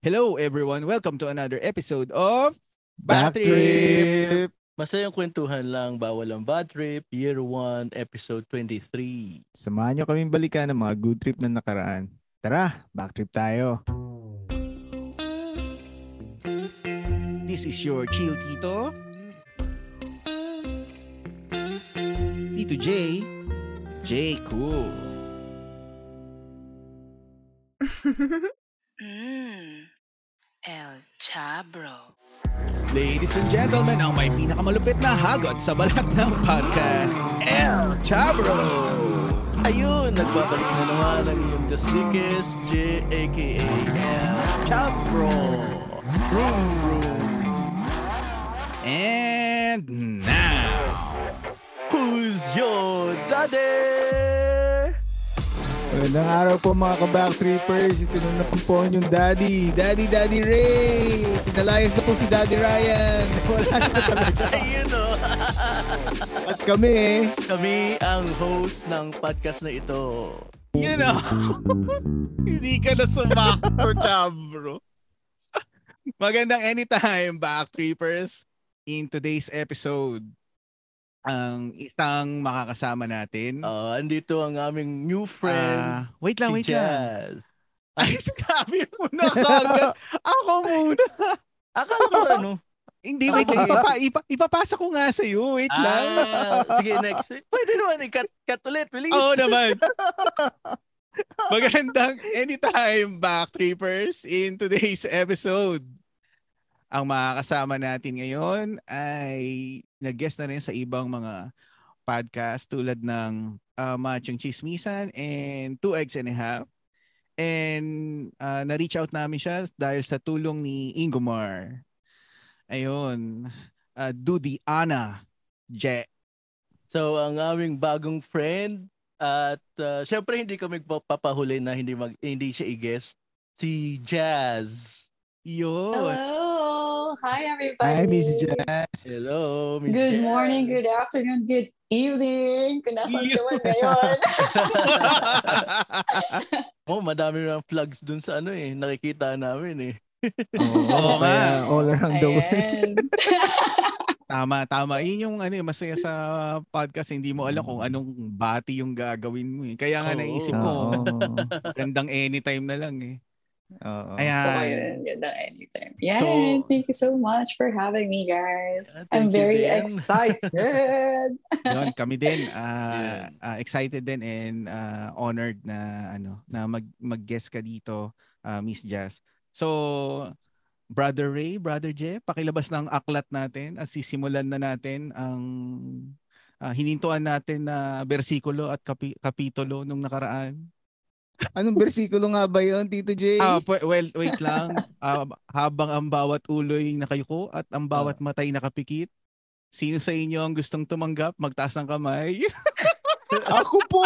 Hello everyone, welcome to another episode of Back Trip! Masayang kwentuhan lang, bawal ang bad trip, year 1, episode 23. Samahan nyo kaming balikan ng mga good trip na nakaraan. Tara, back trip tayo. This is your chill Tito. Tito J. J Cool. Mmm. El Chabro. Ladies and gentlemen, ang may pinakamalupit na hagot sa balat ng podcast, El Chabro. Ayun, nagbabalik na naman ang iyong Jaslikis, J, aka El Chabro. Vroom, vroom. And now, Who's your daddy? Magandang araw po mga ka-back trippers. Ito na po po yung daddy. Daddy, Daddy Ray. Pinalayas na po si Daddy Ryan. Wala na talaga. Ayun o. At kami eh. Kami ang host ng podcast na ito. you know, hindi ka na sumakto, Chabro. Magandang anytime, back trippers. In today's episode, ang isang makakasama natin. Uh, andito ang aming new friend, Ah, wait lang, si wait lang. Jazz. Ay, sinabi mo na kagad. Ako muna. Akala ko ano? Hindi, wait lang. Ipapa, ipa, ipapasa ko nga sa'yo. Wait lang. Ah, sige, next. Pwede naman, i-cut cut ulit, please. Oo naman. Magandang anytime back trippers in today's episode. Ang makakasama natin ngayon ay nag-guest na rin sa ibang mga podcast tulad ng uh, Machong Chismisan and Two Eggs and a Half. And uh, na-reach out namin siya dahil sa tulong ni Ingomar. Ayun. Uh, Dudy Ana Je. So, ang aming bagong friend at uh, syempre hindi kami papahuli na hindi mag hindi siya i-guest si Jazz. Yun. Hello. Hi, everybody. Hi, Miss Jazz. Hello, Miss Good Jazz. morning, good afternoon, good evening. Kung nasan ka man ngayon. oh, madami ng plugs dun sa ano eh, nakikita namin eh. Oo nga. kaya all around the world. Ayan. Tama, tama. Yun yung ano, eh, masaya sa podcast. Hindi mo alam kung anong bati yung gagawin mo. Eh. Kaya nga Oo. naisip ko, gandang anytime na lang eh. Oo. Ayan. Gusto ko yun. Ganda anytime. Yeah, So- thank you so much for having me, guys. Ah, I'm very din. excited. Yun, kami din. ah, Yeah. ah, excited din and ah, honored na ano na mag mag-guest ka dito, ah, Miss Jazz. So, Brother Ray, Brother Je, pakilabas ng aklat natin at sisimulan na natin ang ah, hinintuan natin na bersikulo at kapi- kapitulo nung nakaraan. Anong bersikulo nga ba yun, Tito J? Ah, pu- well, wait lang. Ah, habang ang bawat uloy nakayuko at ang bawat matay nakapikit, sino sa inyo ang gustong tumanggap? Magtaas ng kamay. Ako po!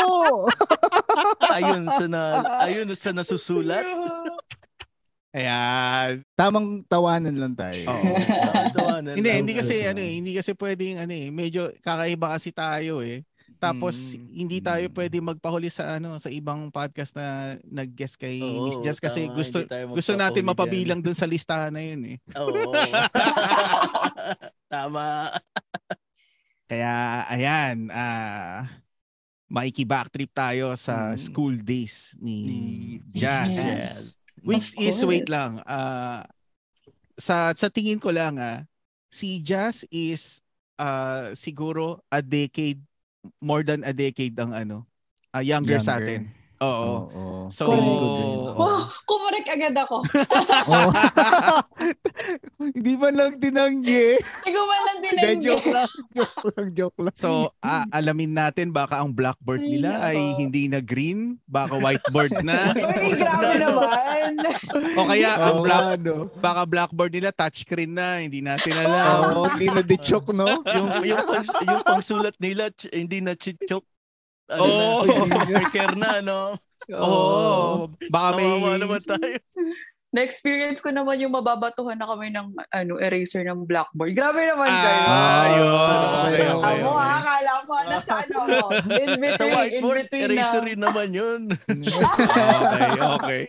Ayun sa na ayun sa nasusulat. Ayan. Tamang tawanan lang tayo. Oo. Tawanan hindi, lang. hindi kasi ano eh, hindi kasi pwedeng ano eh, medyo kakaiba kasi tayo eh. Tapos Mm. hindi tayo pwede magpahuli sa ano sa ibang podcast na nag-guest kay Oo, Miss Jess kasi tama, gusto gusto natin mapabilang dun sa listahan na yun eh. dyan. Oo. Tama. Kaya ayan, ah maiki backtrip tayo sa Mm. school days ni Ni Jazz. Yes. Which Of is wait lang, ah sa sa tingin ko lang ah, si Jazz is ah siguro a decade more than a decade ang ano, ah, younger, sa atin. Oo. Oo. So, Feeling ko din. oo. Kumarek agad ako. Oo. Hindi man lang tinanggi. Hindi man lang Hindi, tinanggi. joke lang. Joke lang, joke lang. So, ah, alamin natin baka ang blackboard Ay, nila ay nako. hindi na green, baka whiteboard na. Uy, grabe naman. o kaya ang Oo black nga, no? baka blackboard nila touchscreen na, hindi natin alam. Oo, hindi na di-choke, no? yung yung yung pangsulat nila ch- hindi na chichok. Ano Oo. na, na no. Oo. Baka may Kawawa naman tayo. Na-experience ko naman yung mababatuhan na kami ng ano eraser ng blackboard. Grabe naman kayo. Ah, yun. Okay, Okay, okay, Amo okay. ha, akala mo, nasa ano ako. In between, in between eraser na. rin naman yun. Okay, okay.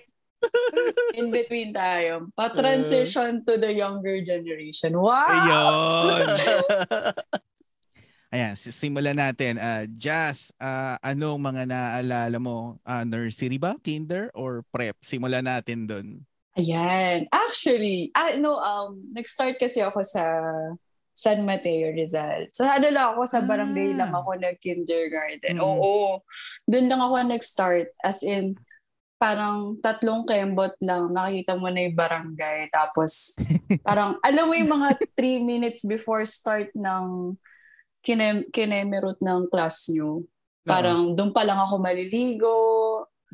In between tayo. Pa-transition to the younger generation. Wow! Ayun. Ayan, si- simulan natin. Uh, Jazz, ah, anong mga naaalala mo? Ah, nursery ba? Kinder or prep? Simulan natin doon. Ayan. Actually, ah, no, um, nag-start kasi ako sa San Mateo, Rizal. Sa ano lang ako, sa barangay Ah. lang ako nag-kindergarten. Mm. Oo. Doon lang ako nag-start. As in, parang tatlong kembot lang. Nakikita mo na yung barangay. Tapos, parang, alam mo yung mga three minutes before start ng kinem kinemerot ng class nyo. Parang, doon pa lang ako maliligo.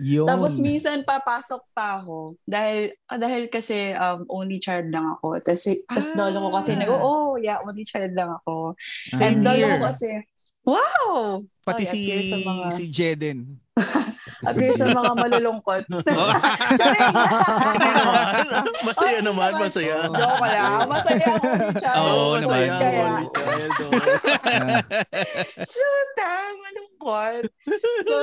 Yun. Tapos minsan papasok pa ako dahil ah, dahil kasi um, only child lang ako. Tapos tas Ah. lolo ko kasi nag oh yeah, only child lang ako. Same And lolo ko kasi wow! Pati Sorry, si, appear sa mga si Jeden. appear sa mga malulungkot. Charing! masaya Ay, naman, masaya. Joke lang. Masaya ako. Oo masaya naman. ang Kaya, oh. shoot, ah, malungkot. So,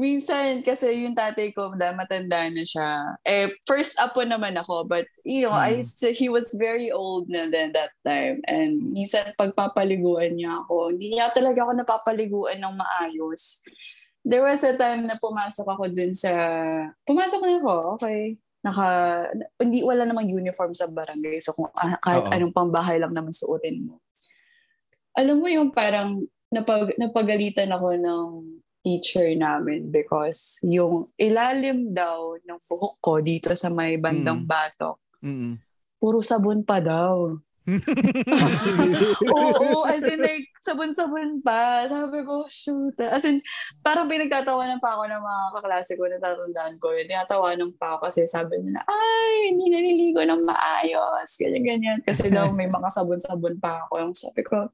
minsan kasi yung tatay ko dahil matanda na siya. Eh first apo naman ako but you know, I Mm. still, he was very old na then that time and minsan pagpapaliguan niya ako, hindi niya talaga ako napapaliguan ng maayos. There was a time na pumasok ako dun sa pumasok na ako, okay. Naka hindi wala namang uniform sa barangay so kung ah, kahit Oo. anong pambahay lang naman suotin mo. Alam mo yung parang napag, napagalitan ako ng teacher namin because yung ilalim daw ng buhok ko dito sa may bandang Mm. batok, Mm. puro sabon pa daw. Oo, as in like, sabon-sabon pa. Sabi ko, shoot. As in, parang pinagtatawanan pa ako ng mga kaklase ko na tatandaan ko. Yun, tinatawanan pa ako kasi sabi nila, ay, hindi naliligo ng maayos. Ganyan-ganyan. Kasi daw may mga sabon-sabon pa ako. Yung sabi ko,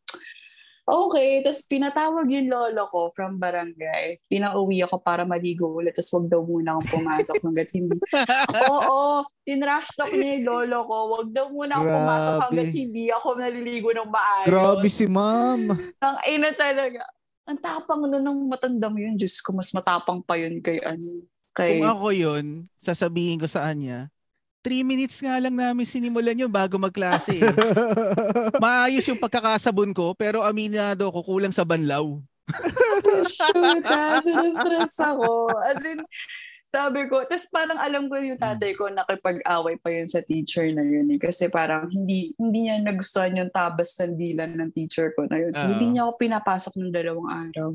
okay. Tapos pinatawag yung lolo ko from barangay. Pinauwi ako para maligo ulit. Tapos wag daw muna akong pumasok hanggat hindi. Oo, tinrush talk niya yung lolo ko. Wag daw muna akong pumasok hanggat hindi ako naliligo ng maayos. Grabe si ma'am. Ang ina talaga. Ang tapang nun ng matandang yun. Diyos ko, mas matapang pa yun kay ano. Kay... Kung ako yun, sasabihin ko sa kanya, three minutes nga lang namin sinimulan yun bago magklase. eh. Maayos yung pagkakasabon ko, pero aminado ko kulang sa banlaw. Shoot, ah, sinastress ako. As in, sabi ko, tapos parang alam ko yung tatay ko nakipag-away pa yun sa teacher na yun eh. Kasi parang hindi hindi niya nagustuhan yung tabas ng dilan ng teacher ko na yun. So, Oo. hindi niya ako pinapasok ng dalawang araw.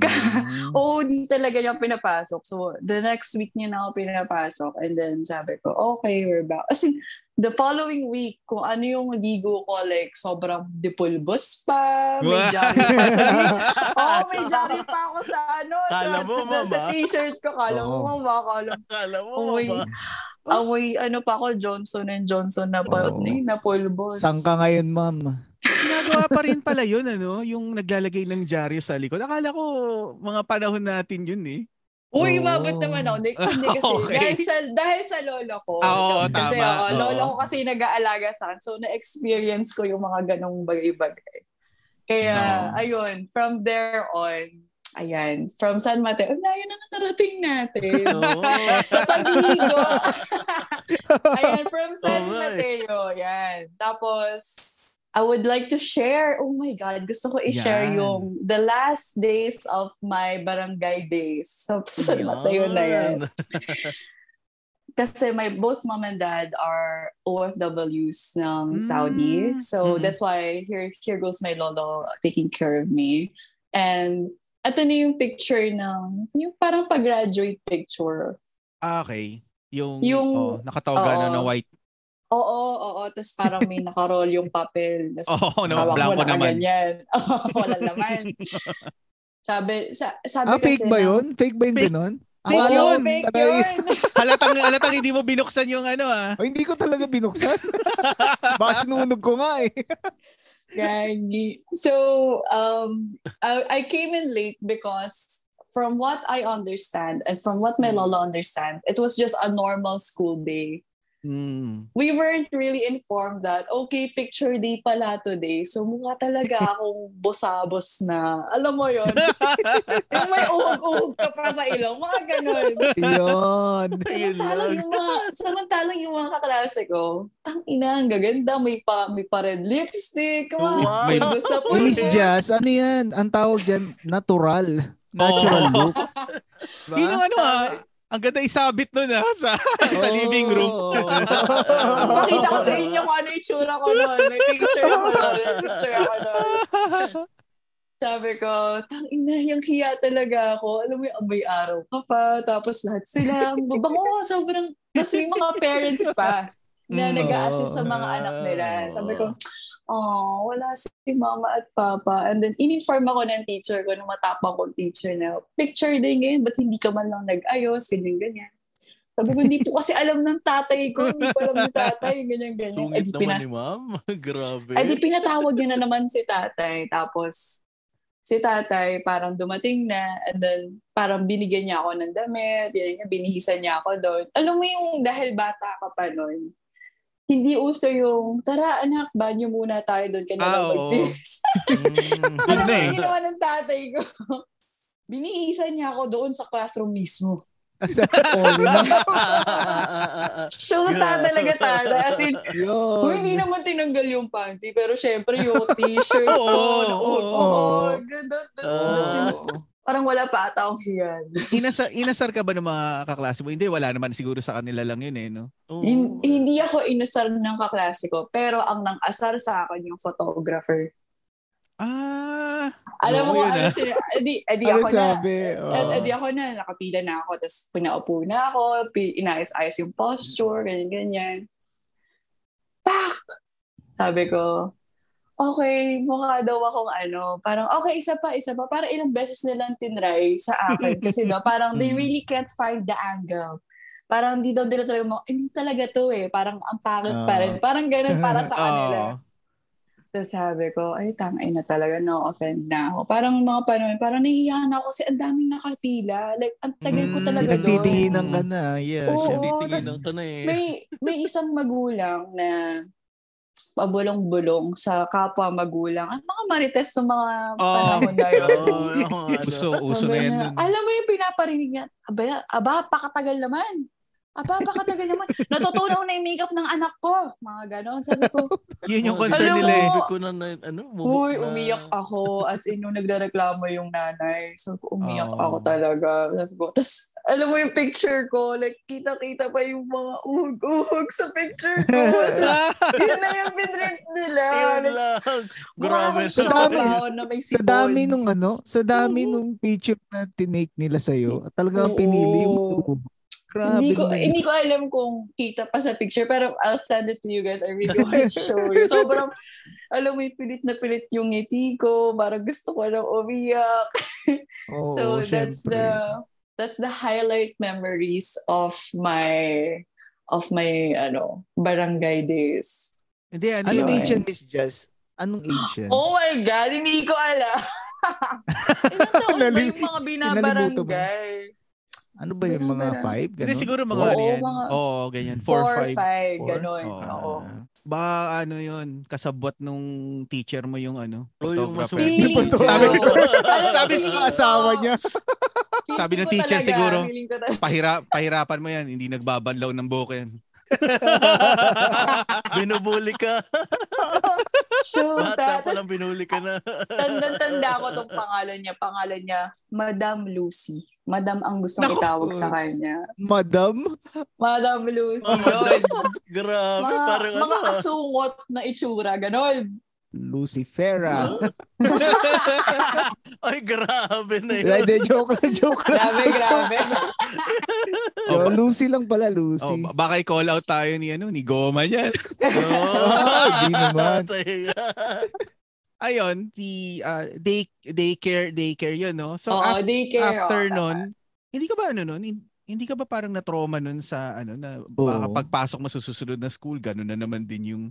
Mm. Oo, di talaga niya pinapasok. So, the next week niya na ako pinapasok. And then, sabi ko, okay, we're back. As in, the following week, kung ano yung ligo ko, like, sobrang dipulbos pa, may Wow. jari pa sa Oo, may jari pa ako sa ano, Kala sa, mo, sa, mama. sa t-shirt ko. Kala mo, Oo. mama, kala mo. Kala mo, Amoy, mama. amoy, ano pa ako, Johnson and Johnson na, pa, Oo. na pulbos. Saan ka ngayon, ma'am? Ginagawa pa rin pala yun, ano? Yung naglalagay ng dyaryo sa likod. Akala ko mga panahon natin yun eh. Uy, Oo. umabot naman ako. Hindi, hindi kasi. Okay. Dahil, sa, dahil sa lolo ko. Ah, oo, kasi tama. lolo ko kasi nag-aalaga sa akin. So, na-experience ko yung mga ganong bagay-bagay. Kaya, Oo. ayun, from there on, ayan, from San Mateo, layo na narating natin. Oo. sa pagligo. ayan, from San eh. Mateo, yan. Tapos, I would like to share, oh my God, gusto ko i-share Yan. yung the last days of my barangay days. So, Mateo na yan. Kasi my both mom and dad are OFWs ng Saudi. Mm. So Mhm. that's why here here goes my lolo taking care of me. And ito na yung picture ng yung parang pag-graduate picture. Ah, okay. Yung, Yung- oh, nakatoga na oo. na white. Oo, oo. Tapos parang may nakaroll yung papel. Tapos Oo, na hawak mo na naman. ganyan. Wala naman. Sabi, sa, sabi Ah, fake kasi ba ng- yun? Fake ba yung Fake- ganon? Fake Akala yun, fake yun. halatang, halatang hindi mo binuksan yung ano ah. Ay, hindi ko talaga binuksan. Baka sinunog ko nga eh. Gagi. So, um, I, I came in late because from what I understand and from what my lolo understands, it was just a normal school day. Mm. we weren't really informed that, okay, picture day pala today. So mukha talaga akong bosabos na, alam mo yon yung may uhog-uhog ka pa sa ilong, mga ganun. Yun. Samantalang lang. yung mga, samantalang yung mga kaklase ko, tang ina, ang gaganda, may pa, may pa red lipstick, Wow. may gusto po. Miss Jazz, ano yan? Ang tawag dyan, natural. Natural Oo. look. Diba? Yun yung ano ah, ang ganda isabit nun ah, sa, sa living room. Oo. Pakita ko sa inyo kung ano yung tsura ko noon. May picture ako. May picture ako noon. Sabi ko, tang ina, yung hiya talaga ako. Alam mo yung amoy araw ka pa. Tapos lahat sila, ang babango, sobrang, tapos may mga parents pa na Mm, nag-a-assist sa mga anak nila. Sabi ko, oh, wala si mama at papa. And then, in-inform ako ng teacher ko, ng matapang kong teacher na, picture din ngayon, ba't hindi ka man lang nag-ayos, ganyan-ganyan. Sabi ko, hindi po kasi alam ng tatay ko, hindi ko alam ng tatay, ganyan-ganyan. Eh, Sungit di, naman pina- ni ma'am. Grabe. eh, di pinatawag niya na naman si tatay. Tapos, si tatay parang dumating na and then parang binigyan niya ako ng damit, yan, binihisan niya ako doon. Alam mo yung dahil bata ka pa noon, hindi uso yung, tara anak, banyo muna tayo doon ka na Ah, lang. Mm. Mo na eh. yung ginawa ng tatay ko? Binihisan niya ako doon sa classroom mismo. Na. Shoota talaga tatay. As in. Uy, hindi naman tinanggal yung panty, pero syempre yung t-shirt ko. Oo, Oo, oo. oo. Ganda. Parang wala pa ata akong hiyan. Inasar, inasar ka ba ng mga kaklase mo? Hindi, wala naman siguro sa kanila lang yun eh, no? Oo. Hin- hindi ako inusar ng kaklase ko, pero ang nang-asar sa akin yung photographer. Ah, Alam mo ano ah. sila, edi, edi Ano ako na. sabi? Oo. Ed, edi ako na, nakapila na ako, tapos pinaupo na ako, pi- inayos-ayos yung posture, ganyan-ganyan. Pak! Sabi ko, okay, mukha daw akong ano, parang, okay, isa pa, isa pa. Parang ilang beses nilang tinry sa akin. Kasi daw, parang they Mm. really can't find the angle. Parang hindi daw nila talaga, mo, hindi talaga to eh. Parang ang pangit pa Ah. rin. Parang ganun para sa kanila. Tapos sabi ko, ay, tangay na talaga, no-offend na ako. Parang mga panahon, parang nahihiya na ako kasi ang daming nakapila. Like, ang tagal ko Mm, talaga doon. Nagtitinginan ka na. Yeah, Oo, tas- to na eh. May, may isang magulang na pabulong-bulong sa kapwa magulang. Ang mga marites ng mga Oo. panahon na yun. Oo, yung ano. uso, uso na yan. Alam mo yung pinaparinig niya, aba, aba, pakatagal naman. Aba, pakatagal naman. Natutunaw na yung makeup ng anak ko. Mga ganon. Sabi ko, Yun yung concern nila eh. ko na, na ano, Uy, na. umiyak ako. As in, nung nagdareklamo yung nanay. So, umiyak Oh. ako talaga. Sabi ko, Tapos, alam mo yung picture ko, like, kita-kita pa yung mga uhog-uhog sa picture ko. So, yun na yung pinrint nila. Yun lang. Grabe. Sa dami- na may Sa dami nung ano, sa dami nung picture na tinake nila sa'yo, talagang Oo. pinili mo. Grabe hindi ko hindi ko alam kung kita pa sa picture pero I'll send it to you guys. I really want to show you. Sobrang alam mo pilit na pilit yung ngiti ko. Parang gusto ko lang umiyak. Oo, so that's syempre. the that's the highlight memories of my of my ano barangay days. Hindi, ano Anong age yan, Miss Jazz? Anong age yan? Oh my god, hindi ko alam. Ilan taon ba yung mga binabarangay? Ano ba yung mga Barang- five? Hindi, Ganon? siguro mga Oo, ano yan. mga- Oo, ganyan. Four, Four, five. five, Four? ganun. Oo. Oo. Baka ano yun, kasabot nung teacher mo yung ano, Oh, yung photographer. Sabi ko- asawa niya. Sabi ng teacher talaga, siguro. Pahira, pahirapan mo yan, hindi nagbabanlaw ng buhok yan. Binubuli ka. Shoot, Bata pa tapos lang binuli ka na. tandang-tanda ko tong pangalan niya. Pangalan niya, Madam Lucy. Madam ang gustong Naku. itawag sa kanya. Madam? Madam Lucy, yun. Grabe, mga, parang mga ano. ah. asungot na itsura, ganon. Lucifera. Ay, grabe na yun. Hindi, joke lang, joke lang. Grabe, grabe. Yo, Lucy lang pala, Oh, Lucy. ba- baka i-call out tayo ni ano ni Goma yan. Ah, di naman. Ayun, si ah, day daycare daycare 'yun, no? So Oo, af- daycare. after oo, nun, hindi ka ba ano nun? hin- Hindi ka ba parang na-trauma nun sa ano na baka pagpasok mo sa susunod na school, ganun na naman din yung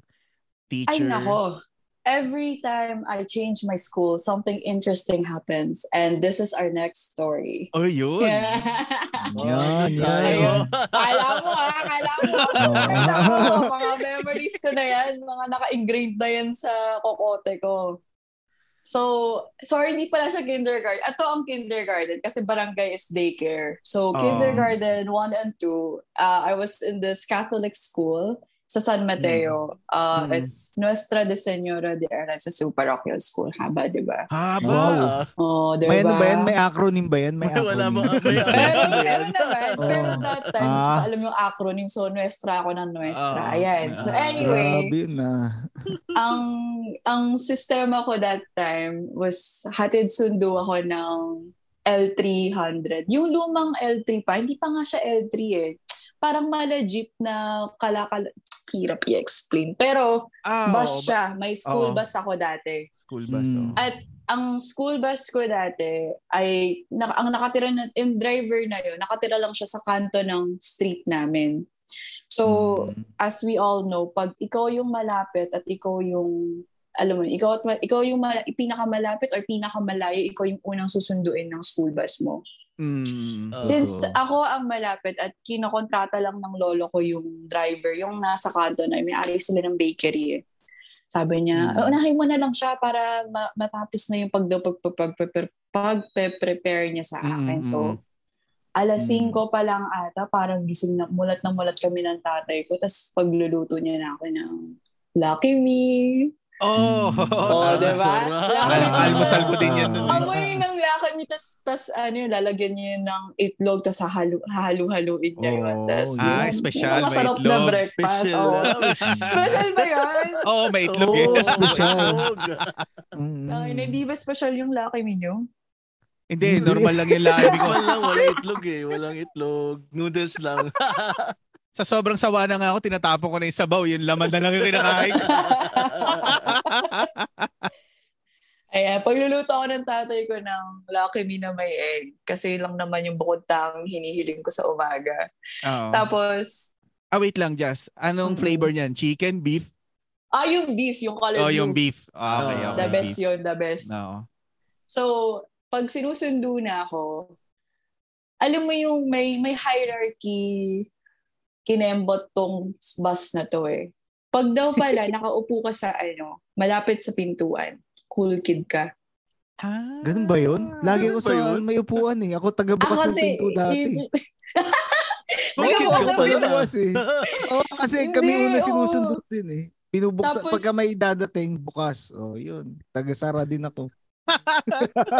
teacher. Ay, nako. Every time I change my school, something interesting happens. And this is our next story. Oh, yun. Yan, yan. Ayun. Kala mo ah, kala mo. Kala mo, mga memories ko na yan. Mga naka-ingrained na yan sa kokote ko. So, sorry, hindi pala siya kindergarten. Ito ang kindergarten kasi barangay is daycare. So, Oh. kindergarten 1 and 2, uh, I was in this Catholic school sa San Mateo. Uh, Mm. It's Nuestra de Senora de Aranzazu Parochial School. Haba, di ba? Haba. Wow. Oh, di May ano ba yan? ba? May acronym ba yan? May May wala acronym. mo. May Pero, acronym ba meron naman. Pero Oh. that time, Ah. alam yung acronym. So, Nuestra ako ng Nuestra. Ah. Ayan. So, anyway, Grabe ah. ang ang sistema ko that time was hatid sundo ako ng L300. Yung lumang L3 pa, hindi pa nga siya L3 eh. Parang mala jeep na kalakal hirap i-explain. Pero Ah, bus siya. May school Oo. bus ako dati. School bus. Mm. oh. At ang school bus ko dati ay na, ang nakatira na yung driver na yun, nakatira lang siya sa kanto ng street namin. So, Mm. as we all know, pag ikaw yung malapit at ikaw yung alam mo, ikaw at ikaw yung mala- pinakamalapit or pinakamalayo, ikaw yung unang susunduin ng school bus mo. Mm. Oo. Since ako ang malapit at kinokontrata lang ng lolo ko yung driver, yung nasa kanto na may-ari sila ng bakery eh. Sabi niya, Mm. unahin mo na lang siya para ma- matapos na yung pag, pag, pag, pag, pag, pag-prepare niya sa akin. Mm, So, mm. alas Mm. 5 pa lang ata, parang gising na, mulat na mulat kami ng tatay ko. Tapos pagluluto niya na ako ng Lucky Me. Oh, Oh. Lucky Al- Me. almusal ko din yan. Amoy ng Lucky Me, tas, tas ano yun, lalagyan niya yun ng itlog, tas hahalu, hahalu-haluin niya yun. Oh, Tas, yun. Ah, yun, special, yung may masarap na itlog. breakfast. Special. Oh. Special ba yun? oh, may itlog Oo, eh. special. itlog. Mm. Ay, hindi ba special yung Lucky Me nyo? Hindi, normal lang yung labi ko. Normal lang, wala itlog eh. Walang itlog. Noodles lang. Sa sobrang sawa na nga ako, tinatapon ko na yung sabaw. Yung laman na lang yung kinakain. Ayan, pagluluto ako ng tatay ko ng Lucky Me na may egg. Kasi yun lang naman yung bukod tang hinihiling ko sa umaga. Oo. Tapos, Ah, wait lang, Jazz. Anong Mm. flavor niyan? Chicken, beef? ah, yung beef, yung color Oh, blue. yung beef. Ah, okay, Oh, okay. The best beef. yun, the best. No. So, pag sinusundo na ako, alam mo yung may may hierarchy kinembot tong bus na to eh. Pag daw pala nakaupo ka sa ano, malapit sa pintuan, cool kid ka. Ah, Ganun ba yun? Lagi ko Ganun ba sa yun? may upuan eh. Ako Ah, taga-bukas ng kasi, pinto dati. Bakit ng pala? pinto. Bukas eh. Oo, kasi Hindi, kami una sinusundo din eh. Binubuksan, Tapos- pagka may dadating, bukas. Oh, yun. Taga-sara din ako.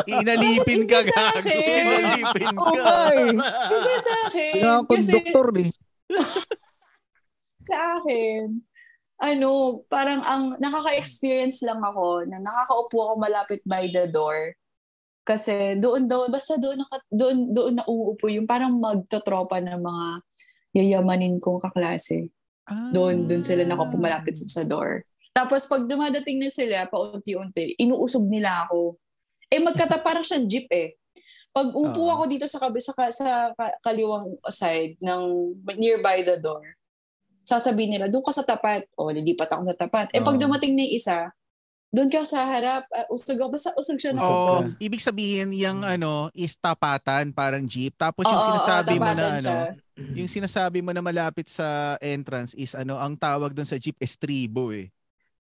Inalipin ka Hindi sa gago. Oo ka. nga eh. Iba sa akin. Kaya ako Kasi doktor eh. sa akin, ano, parang ang nakaka-experience lang ako na nakakaupo ako malapit by the door. Kasi doon daw, basta doon, naka, doon, doon na uuupo yung parang magtotropa ng mga yayamanin kong kaklase. Ah. Doon, doon sila nakapumalapit sa, sa door. Tapos pag dumadating na sila, paunti-unti, inuusog nila ako. Eh magkata parang siyang jeep eh. Pag umupo Oo. ako dito sa, kabi, sa, ka- sa ka- kaliwang side ng nearby the door, sasabihin nila, doon ka sa tapat. O, lilipat ako sa tapat. Eh pag dumating na yung isa, doon ka sa harap, uh, usog ako, basta usog siya na usog. Oh, ibig sabihin yung ano is tapatan parang jeep tapos yung Oo, oo, sinasabi mo na ano siya. yung sinasabi mo na malapit sa entrance is ano ang tawag doon sa jeep estribo eh.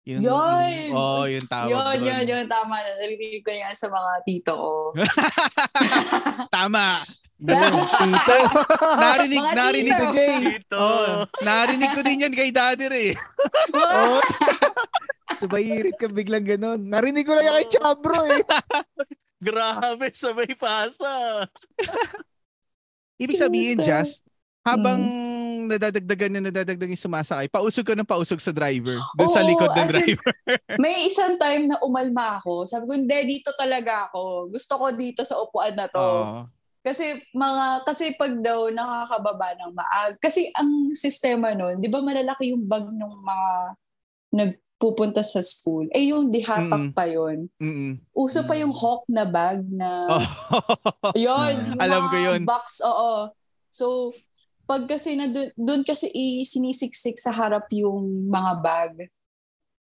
Yung, Yun! yung- oh, yung tawag Yun, doon. yun, yun, tama na. Narinig ko yan sa mga tito ko. Tama. Yun, tito. Narinig, Mga narinig ko tito. Jay. Dito. Oh, narinig ko din yan kay Daddy eh. Oo. Tumayirit ka biglang ganun. Narinig ko lang yan kay Chabro eh. Grabe, sabay pasa. Ibig sabihin. Just, habang Hmm. nadadagdagan na nadadagdagan yung sumasakay, pausog ka ng pausog sa driver. Doon sa likod ng as in, driver. May isang time na umalma ako. Sabi ko, hindi, dito talaga ako. Gusto ko dito sa upuan na to. Oo. Kasi mga kasi pag daw nakakababa ng maag. Kasi ang sistema nun, 'di ba malalaki yung bag ng mga nagpupunta sa school. Eh yung dihapak Mm. pa yon. Mm-mm. Uso pa yung hawk na bag na Oh. Yung Alam ko yun. box, oo. So, pag kasi na doon kasi i- sinisiksik sa harap yung mga bag,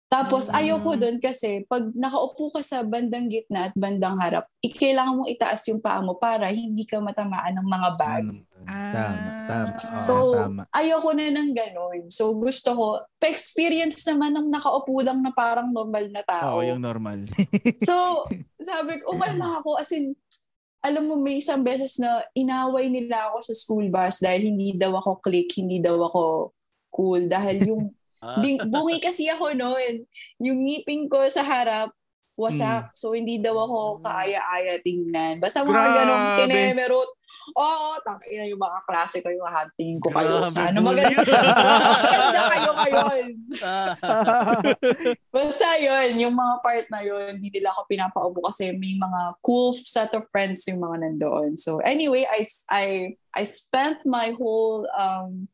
Tapos Mm. ayoko doon kasi pag nakaupo ka sa bandang gitna at bandang harap, kailangan mong itaas yung paa mo para hindi ka matamaan ng mga bag. Ano? Tama, tama. Oo, So, tama. ayoko na ng ganun. So, gusto ko, pa-experience naman ng nakaupo lang na parang normal na tao. Oo, yung normal. So, sabi ko, umalma ako. As in, alam mo, may isang beses na inaway nila ako sa school bus dahil hindi daw ako click, hindi daw ako cool. Dahil yung, Ah. bing, bungi kasi ako noon. Yung ngipin ko sa harap, wasak. So, hindi daw ako kaaya-aya tingnan. Basta mga Grabe. ganong tinemerot. Oo, tangina yung mga klase ko yung hatingin ko kayo. Grabe, Sana maganda. Maganda kayo kayo. Ah. Basta yun, yung mga part na yun, hindi nila ako pinapaubo kasi may mga cool set of friends yung mga nandoon. So anyway, I, I, I spent my whole um,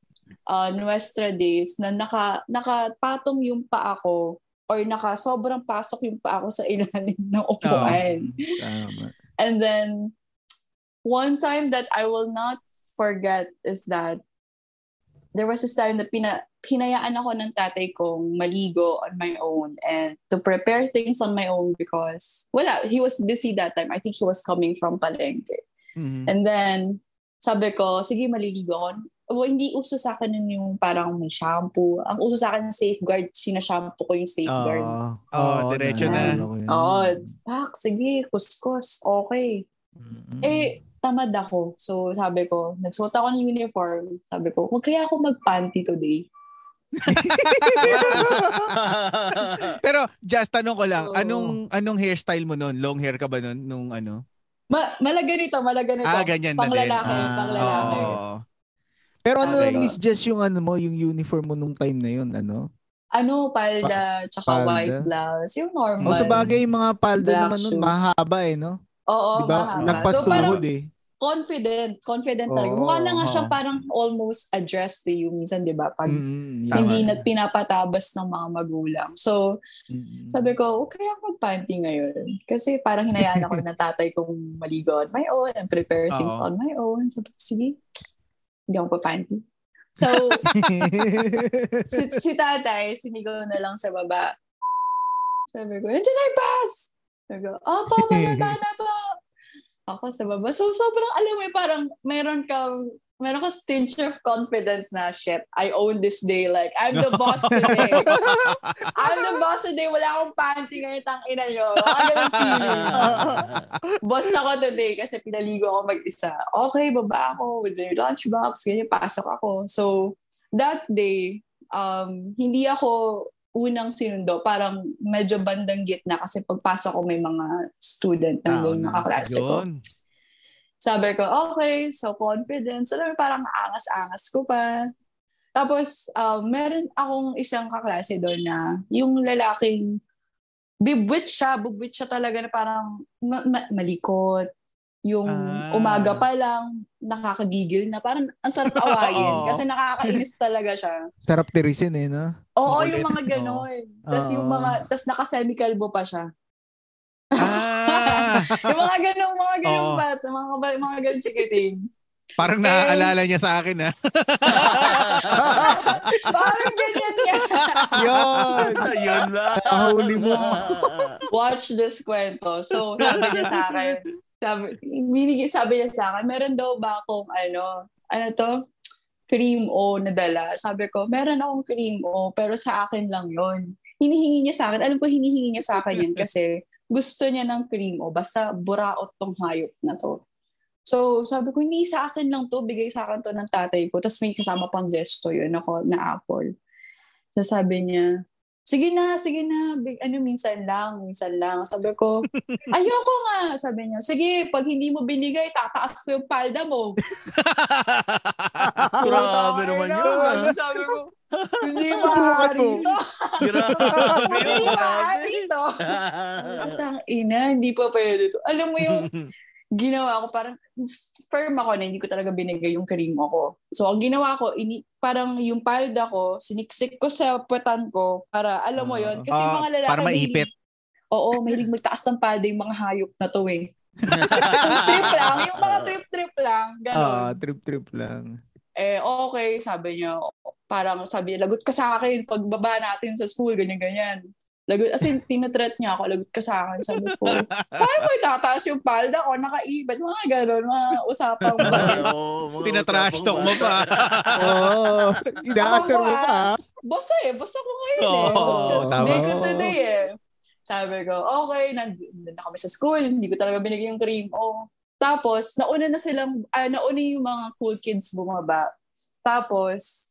uh, Nuestra days na naka, nakapatong yung paa ko or naka sobrang pasok yung paa ko sa ilalim ng upuan. Tama. And then, one time that I will not forget is that there was this time na pina, hinayaan ako ng tatay kong maligo on my own and to prepare things on my own because, wala, he was busy that time. I think he was coming from Palengke. Mhm. And then, sabi ko, sige, maliligo ako. Well, hindi uso sa akin nun yung parang may shampoo. Ang uso sa akin safeguard, sinashampoo ko yung safeguard. Oo, Oo, diretso na. Oo, ah, sige, kuskus, okay. Mm-mm. Eh, tamad ako. So, sabi ko, nagsuot ako ng uniform. Sabi ko, huwag kaya ako mag-panty today. Pero just tanong ko lang, Oo. anong anong hairstyle mo noon? Long hair ka ba noon nung ano? Ma- malaga nito, malaga nito. Ah, ganyan na din. Panglalaki, Ah, panglalaki. Oo. Pero ano, Okay. Miss Jess, yung ano mo, yung uniform mo nung time na yun, ano? Ano, palda, tsaka palda? white blouse. Yung normal. O sa bagay, yung mga palda Black naman nun, shoe. mahaba eh, no? Oo, Di ba? mahaba. Lagpas So, parang eh. Confident. Confident talaga. Oo, Mukha na nga siyang oo. parang almost addressed to you minsan, di ba? Pag Mm, hindi na pinapatabas ng mga magulang. So, Mm. Sabi ko, okay ako mag-panty ngayon. Kasi parang hinayaan ako ng tatay kong maligo on my own and prepare things Oo. on my own. Sabi ko, sige, hindi ako pa-panty. So, si, si tatay, sinigaw na lang sa baba. Sabi ko, nandiyan na yung bus! Sabi ko, opo, bababa na po! Ako sa baba. So, sobrang, alam mo, yung parang meron kang meron kang stench of confidence na, shit, I own this day. Like, I'm the boss today. I'm the boss today. Wala akong panty ngayon, tang ina nyo. Mga ganun feeling. boss ako today kasi pinaligo ako mag-isa. Okay, baba ako with my lunchbox. Ganyan, pasok ako. So, that day, um, hindi ako unang sinundo. Parang medyo bandang gitna kasi pagpasok ko may mga student na doon, mga kaklase ko. Sabi ko, okay, so confidence. Alam mo, parang angas-angas ko pa. Tapos, um, meron akong isang kaklase doon na yung lalaking bibwit siya, bibwit siya talaga na parang ma- ma- malikot. Yung Ah. umaga pa lang, nakakagigil na. Parang ang sarap awayin. Kasi nakakainis talaga siya. Sarap tirisin eh, no? Oo, Makulit. yung mga ganon. Tapos yung mga, tapos nakasemicalbo pa siya. Ah, yung mga ganong, mga ganong Oo. bata, mga, mga, mga ganong chikiting. parang naaalala niya sa akin ah. Parang ganyan nga. Yun! Yun lang. Nakahuli mo. Watch this kwento. So, sabi niya sa akin, sabi, binigay, sabi niya sa akin, meron daw ba akong, ano, ano to? Cream O na dala. Sabi ko, meron akong cream O, pero sa akin lang yon Hinihingi niya sa akin. Alam ko, hinihingi niya sa akin yan kasi gusto niya ng cream O. Basta buraot tong hayop na to. So, sabi ko, hindi sa akin lang to. Bigay sa akin to ng tatay ko. Tapos may kasama pang zesto yun ako na apple. So, sabi niya, sige na, sige na. Big, ano, minsan lang, minsan lang. Sabi ko, ayoko nga. Sabi niya, sige, pag hindi mo binigay, tataas ko yung palda mo. Grabe naman yun. So, sabi ko, hindi maaari to. Grabe. Hindi maaari to. Tang ina, hindi pa pwede to. Alam mo yung ginawa ko, parang firm ako na hindi ko talaga binigay yung cream ako. So, ang ginawa ko, ini, parang yung palda ko, siniksik ko sa puwetan ko para, alam mo yon Kasi yung Ah, mga lalaki, para maipit. mahilig- Oo, mahilig magtaas ng palda yung mga hayop na to eh. trip lang, yung mga trip-trip lang, gano'n. Ah, trip-trip lang. Eh, okay, sabi niya, parang sabi niya, lagot ka sa akin, pagbaba natin sa school, ganyan-ganyan. Lagot, as in, tinatreat niya ako, lagot ka sa akin. Sabi ko, paano mo itataas yung palda ko? Nakaibat, mga gano'n, mga usapang ba. Mga Tinatrash talk mo pa. Oo. Inaasar mo pa. Boss eh, boss ako ngayon eh. Ko, tama. day ko today eh. Sabi ko, okay, nandun na kami sa school, hindi ko talaga binigay yung cream. Oh. Tapos, nauna na silang, ah, nauna yung mga cool kids bumaba. Tapos,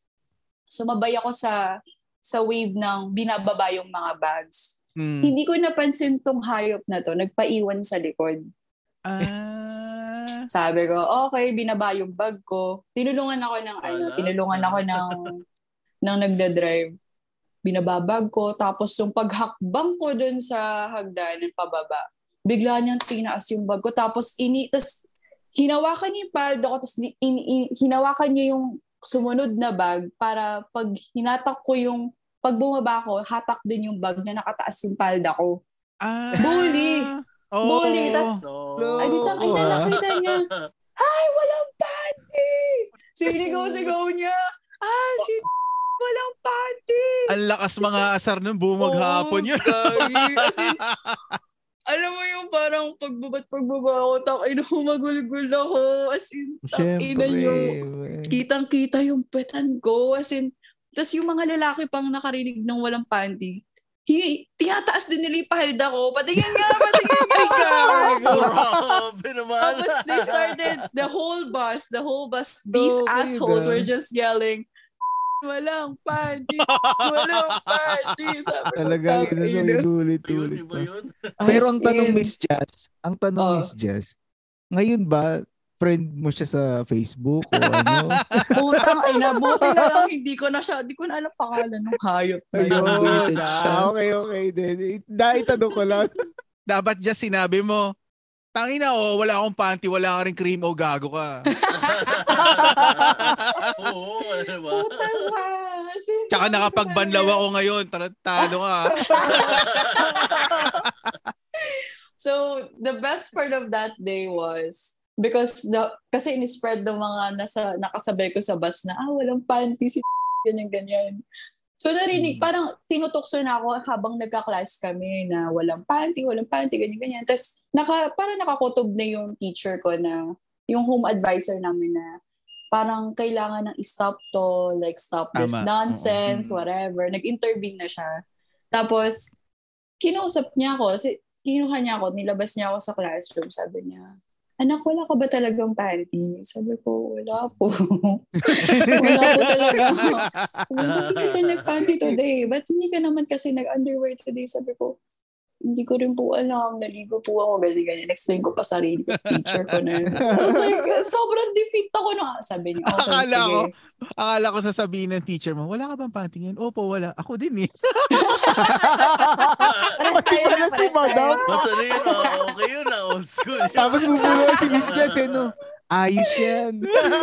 sumabay ako sa sa wave ng binababa yung mga bags. Hmm. Hindi ko napansin tong hayop na to, nagpaiwan sa likod. Ah. Sabi ko, okay, binaba yung bag ko. Tinulungan ako ng ano, tinulungan ako ng ng nagda-drive. Binababag ko, tapos yung paghakbang ko dun sa hagdanan pababa, bigla niyang tinaas yung bag ko. Tapos ini, tas hinawakan niya yung palda ko, tapos in, in- hinawakan niya yung sumunod na bag para pag hinatak ko yung, pag bumaba ko, hatak din yung bag na nakataas yung palda ko. Ah. Bully. Oo. Bully, tas- No. Ay, dito, ay, nakita niya. Ay, walang panty! Sinigaw-sigaw niya. Ah, si walang panty! Ang lakas mga asar ng bumag Oo, hapon yun. As in, alam mo yung parang pagbubat pagbaba ako, takay na humagulgul ako. As in, takay na yung kitang-kita yung petan ko. As in, tas yung mga lalaki pang nakarinig ng walang panty, hi, tinataas din nila yung pahalda ko. Patingin nga, patingin nga. Grabe naman. Tapos they started, the whole bus, the whole bus, these assholes were just yelling, walang panty, walang panty. Sabi ko, Talagang inulit-ulit. Pero ang tanong, Miss Jazz, ang tanong, Oh. Miss Jazz, ngayon ba, friend mo siya sa Facebook o ano? Putang ina, buti na lang hindi ko na siya, hindi ko na alam pangalan ng hayop. Ayun. Ah, okay, okay. Then, dahil tanong ko lang. Dapat just sinabi mo, tangina o, wala akong panty, wala ka rin cream o gago ka. Oo, ano ba? Puta siya. Tsaka nakapagbanlaw ako ngayon, tarantado ka. So, the best part of that day was, because the, kasi in-spread ng mga nasa, nakasabay ko sa bus na, ah, walang panty si ganyan, ganyan. So, narinig, parang tinutokso na ako habang nagka-class kami na walang panty, walang panty, ganyan, ganyan. Tapos, naka, parang nakakutob na yung teacher ko na, yung home advisor namin na, parang kailangan ng stop to, like stop this Tama. nonsense, Oo. whatever. Nag-intervene na siya. Tapos, kinausap niya ako, kasi kinuha niya ako, nilabas niya ako sa classroom, sabi niya, anak, wala ka ba talagang panty? Sabi ko, wala po. wala po talaga. Hindi ka nag-panty today? Ba't hindi ka naman kasi nag-underwear today? Sabi ko, hindi ko rin po alam. Naligo po ako. Ganyan, ganyan. Explain ko pa sarili ko sa teacher ko na. I was like, sobrang defeat ako na. Sabi niya, okay, Akala sige. ko, akala ko sasabihin ng teacher mo, wala ka bang panty ngayon? Opo, wala. Ako din eh. Pati pala na, si. Madam. Masali yun, ah, okay yun, ah, old school. Tapos bubulong si Miss Jazz, eh, no? Ayos yan.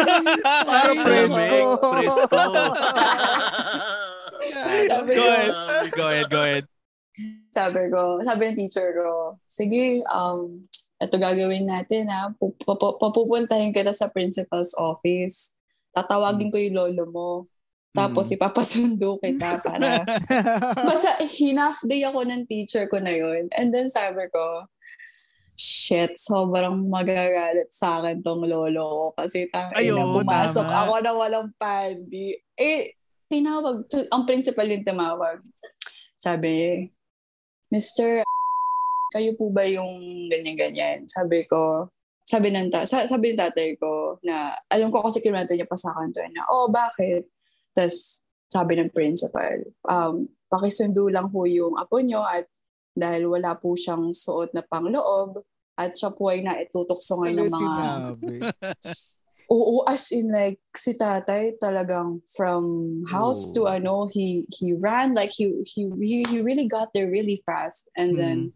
Para presko. Presko. Go ahead. Go ahead, go ahead. Sabi ko, sabi ng teacher ko, sige, um, ito gagawin natin ha. Pup- pup- Papupuntahin kita sa principal's office. Tatawagin ko yung lolo mo. Tapos Mm. ipapasundo kita para Basta hinaf day ako ng teacher ko na yun. And then sabi ko, shit, sobrang magagalit sa akin tong lolo ko. Kasi tang ina, pumasok tama. ako na walang panty. Eh, tinawag, ang principal yung tumawag. Sabi, Mr. kayo po ba yung ganyan-ganyan? Sabi ko, sabi ng, ta- sa- sabi ng tatay ko na, alam ko kasi kinwento niya pa sa akin to na, oh, bakit? Tapos, sabi ng principal, um, pakisundo lang po yung apo nyo at dahil wala po siyang suot na pangloob at siya po ay naitutokso ngayon ng Ano mga... Oo, as in like, si tatay talagang from house to Oh. ano, he he ran like he, he, he, really got there really fast. And then,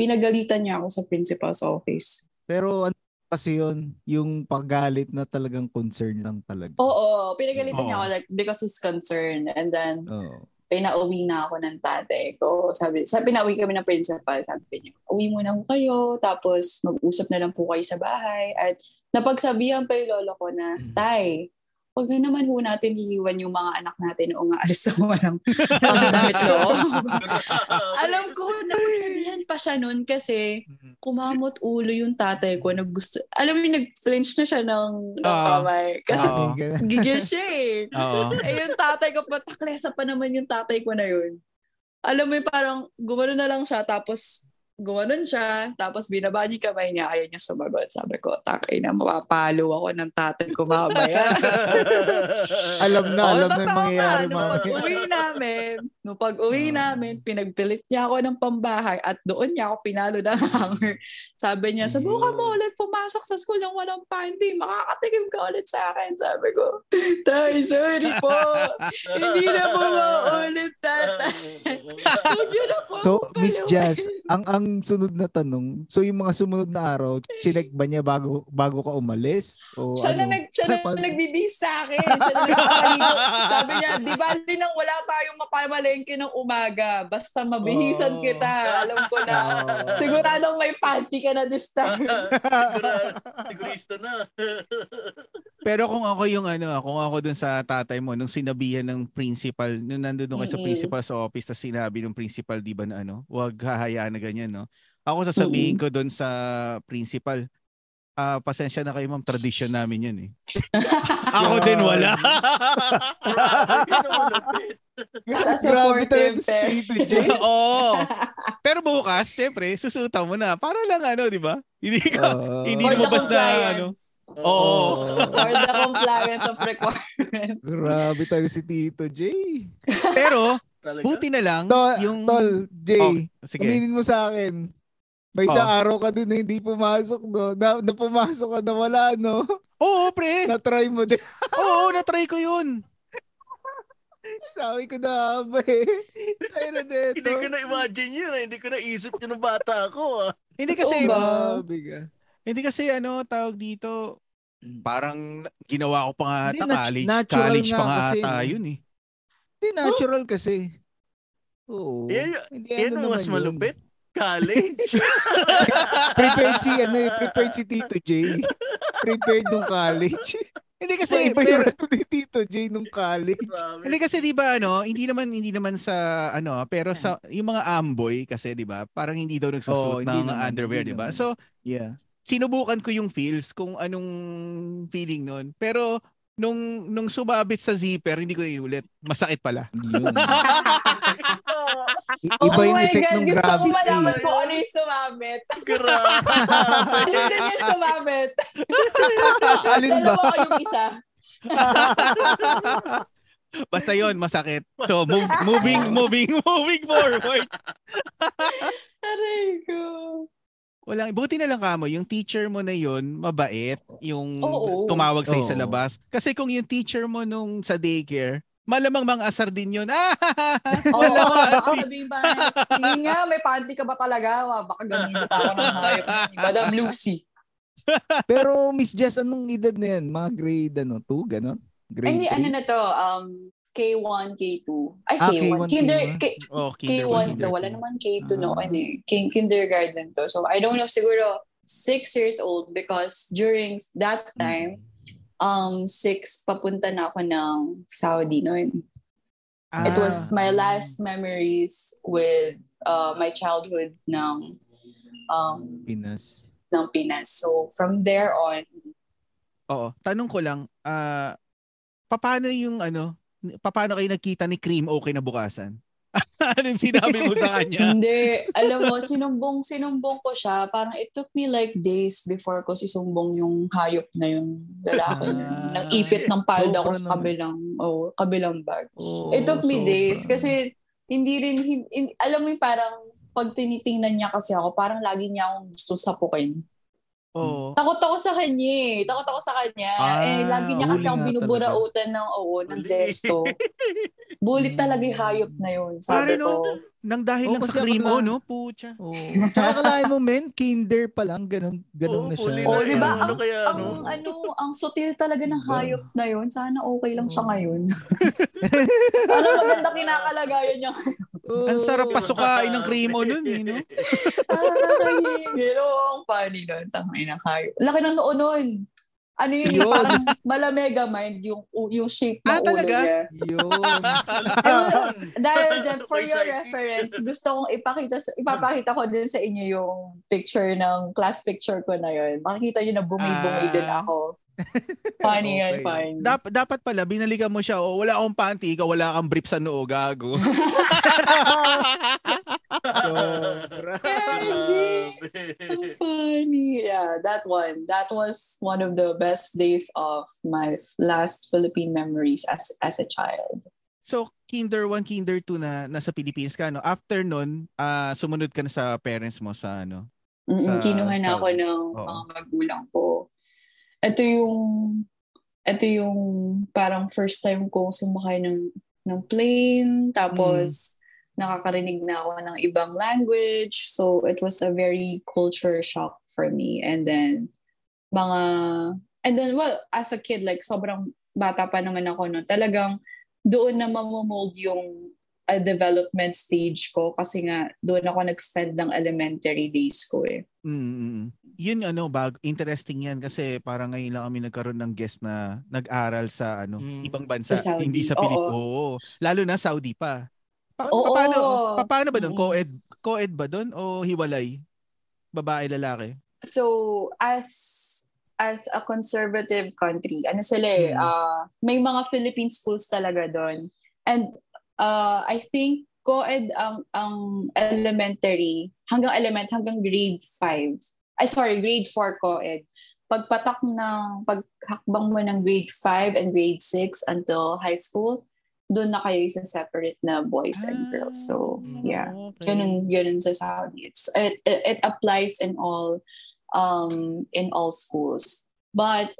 pinagalitan niya ako sa principal's office. Pero ano kasi yun, yung paggalit na talagang concern lang talaga. Oo, pinagalitan niya Oo. ako like because he's concerned. And then, Oo. pinauwi na ako ng tatay ko. Sabi, sabi pinauwi kami ng principal. Sabi niya, uwi muna ko kayo, tapos mag-usap na lang po kayo sa bahay. At napagsabihan pa yung lolo ko na, Tay, huwag na naman ho natin iiwan yung mga anak natin o nga alis na mo ng mga damit loob. Alam ko, napagsabihan pa siya nun kasi kumamot ulo yung tatay ko. Nag gusto, alam mo, nag-flinch na siya ng, ng Oo. kamay. Kasi Oo. gigil siya eh. Oo. Eh yung tatay ko, pataklesa pa naman yung tatay ko na yun. Alam mo parang gumano na lang siya tapos gumanon siya, tapos binaba niya kamay niya, ayaw niya sumagot. Sabi ko, takay na, mapapalo ako ng tatay ko mamaya. Alam na, Oo, alam na yung mangyayari nga, Nung mamaya. pag-uwi namin, nung pag-uwi namin, pinagpilit niya ako ng pambahay at doon niya ako pinalo ng hanger. Sabi niya, subukan mo ulit pumasok sa school ng walang pandi. Makakatikim ka ulit sa akin. Sabi ko, Tay, sorry po. Hindi na po maulit, tatay. Huwag niyo na po So, Miss. Jazz, ang ang sunod na tanong, so yung mga sumunod na araw, chinek ba niya bago bago ka umalis? O Siya na, ano? nag, siya na nagbibihis sa akin. Siya na nagpapaligo. Sabi niya, di ba nang wala tayong mapamalengke ng umaga. Basta mabihisan Oh. kita. Alam ko na. Oh. Siguradong may panty ka na this time. Sigurista na. Pero kung ako yung ano, kung ako dun sa tatay mo, nung sinabihan ng principal, nung nandun kayo sa Mm-mm. principal sa office, tapos sinabi ng principal, di ba na ano, wag hahayaan na ganyan, no? Ako sasabihin ko dun sa principal, ah pasensya na kayo ma'am, tradisyon namin yun eh. ako din wala. Grabe, yun ang malupit. As a Grabe talaga supportive parent. Tito J. Oo. Pero bukas, syempre, susutan mo na. Para lang ano, di ba? Hindi ka, Oo. Hindi mo basta, ano. Oo. For the compliance of requirement. Grabe talaga si Tito J. pero, Talaga? buti na lang, Tol, yung... tol, J, Oh, sige. aminin mo sa akin. May isang araw ka din na hindi pumasok, no? Na, na pumasok ka na wala, no? Oo, pre. Na-try mo din. Oo, na-try ko yun. Sabi ko na ba eh. Na dito. Hindi ko na-imagine yun. eh. Hindi ko na-isip yun ng bata ako. ah. Hindi kasi, Oo ba? Hindi kasi ano, tawag dito, parang ginawa ko pa nga Hindi, ata, nat- college, natural college pa nga kasi, ata no? yun eh. Hindi, natural kasi. Oo. Eh, Hindi, Yan ano mas yun. malupit. College. Prepared si, ano eh, prepared si Tito J. Prepared nung college. Hindi Kasi kasi, iba yung pero, resto ni Tito J nung college. Grabe. hindi kasi 'di ba ano, hindi naman hindi naman sa ano, pero sa yung mga amboy kasi 'di ba, parang hindi daw nagsusuot hindi ng naman, underwear, 'di ba? So, Yeah. sinubukan ko yung feels kung anong feeling nun. Pero nung nung sumabit sa zipper, hindi ko iulit. Masakit pala. Yun. I- Oh Iba yung my effect God, ng gusto ko gravity. malaman kung ano yung sumabit. Grabe. Alin din yung sumabit. Alin ba? Dalawa kayong isa. Basta yon masakit. So move, moving moving moving forward. Aray ko. Walang buti na lang kamo yung teacher mo na yon mabait yung Oo. tumawag sa sa Oo. labas. Kasi kung yung teacher mo nung sa daycare, malamang mang asar din yun. Ah! Oo, oh, baka sabihin pa, hindi nga, may panty ka ba talaga? Wa, Baka ganito pa ako ng hayop. Madam Lucy. Pero Miss Jess, anong edad na yan? Mga grade ano, 2, gano'n? Grade Hindi, ano na to, um, K1, K2. Ay, Ah, K1. K1, Kinder, K1. K- Oh, K1 kinder to. Wala two. naman K2 no. Ah. Ano eh. K- kindergarten to. So, I don't know, siguro six years old because during that time, um, six, papunta na ako ng Saudi noon. It Ah. was my last memories with uh, my childhood ng um, Pinas. ng Pinas. So, from there on, Oo. Tanong ko lang, ah paano yung ano, paano kayo nakita ni Cream okay na bukasan? Anong sinabi mo sa kanya? Hindi. Alam mo, sinumbong, sinumbong ko siya. Parang it took me like days before ko sisumbong yung hayop na yung lalaki yun. Ah, Nang ipit ng palda ko sobra sa kabilang, oh, kabilang bag. Oh, It took me sobra. days kasi hindi rin, hin- hin- alam mo yung parang pag tinitingnan niya kasi ako, parang lagi niya akong gusto sapukin. Oo. Takot ako sa kanya eh. Takot ako sa kanya. Ah, eh, lagi niya kasi akong binuburautan ng, oo, ng zesto. Bulit talaga yung hayop na yun. Sabi Pare, no? Nang dahil Oo, lang kasi sa Cream, ako oh, no? Pucha. Oh. Tsaka kalahin mo, men, kinder pa lang, ganun, ganun Oo, na siya. Oh, di ba? Ano kaya, ang ano? ano, ang sutil talaga ng hayop na yun. Sana okay lang siya Oo. ngayon. Sana maganda kinakalagayan niya. Oh. Ang sarap pasukain ng Cream, oh, nun, eh, no? Ay, ang funny nun. Tangay na hayop. Laki ng noo nun. Ano yun, Yun. parang malamega mind yung yung shape ng Ah, ulo talaga? niya. Yun. Dahil dyan, for your reference, gusto kong ipakita, ipapakita ko din sa inyo yung picture ng class picture ko na yun. Makikita nyo na bumi-bumi Ah. din ako. Funny yan, Okay. funny. Dap- dapat pala, binalikan mo siya, oh, wala akong panty, ikaw wala kang brief sa noo, gago. Sobra. Ang funny. Yeah, that one. That was one of the best days of my last Philippine memories as as a child. So, kinder 1, kinder 2 na nasa Philippines ka, no? After nun, ah, sumunod ka na sa parents mo sa ano? Mm, Sa kinuha na ako Saudi. ng Oo. mga magulang ko. Ito yung ito yung parang first time ko sumakay ng ng plane tapos nakakarinig na ako ng ibang language. So it was a very culture shock for me. And then mga and then well as a kid like sobrang bata pa naman ako no talagang doon na mamomold yung uh, development stage ko. Kasi nga doon ako nag-spend ng elementary days ko eh. Mm, yun ano, bag, interesting yan kasi parang ngayon lang kami nagkaroon ng guest na nag-aral sa ano, Mm. ibang bansa, Sa Saudi. hindi sa. Pilipinas. Oo. Lalo na Saudi pa. Pa- Oo. paano, pa- paano ba doon? Co-ed, co-ed ba doon o hiwalay? Babae, lalaki? So as as a conservative country, ano sila eh, Hmm. ah, may mga Philippine schools talaga doon. And uh, I think co-ed ang ang elementary hanggang element hanggang grade 5. Ay sorry, grade 4 co-ed. Pagpatak ng paghakbang mo ng grade 5 and grade 6 until high school, doon na kayo isa separate na boys and girls. So, yeah. Ah, Okay. Ganun, ganun sa Saudi. It's, it, it, it applies in all um in all schools. But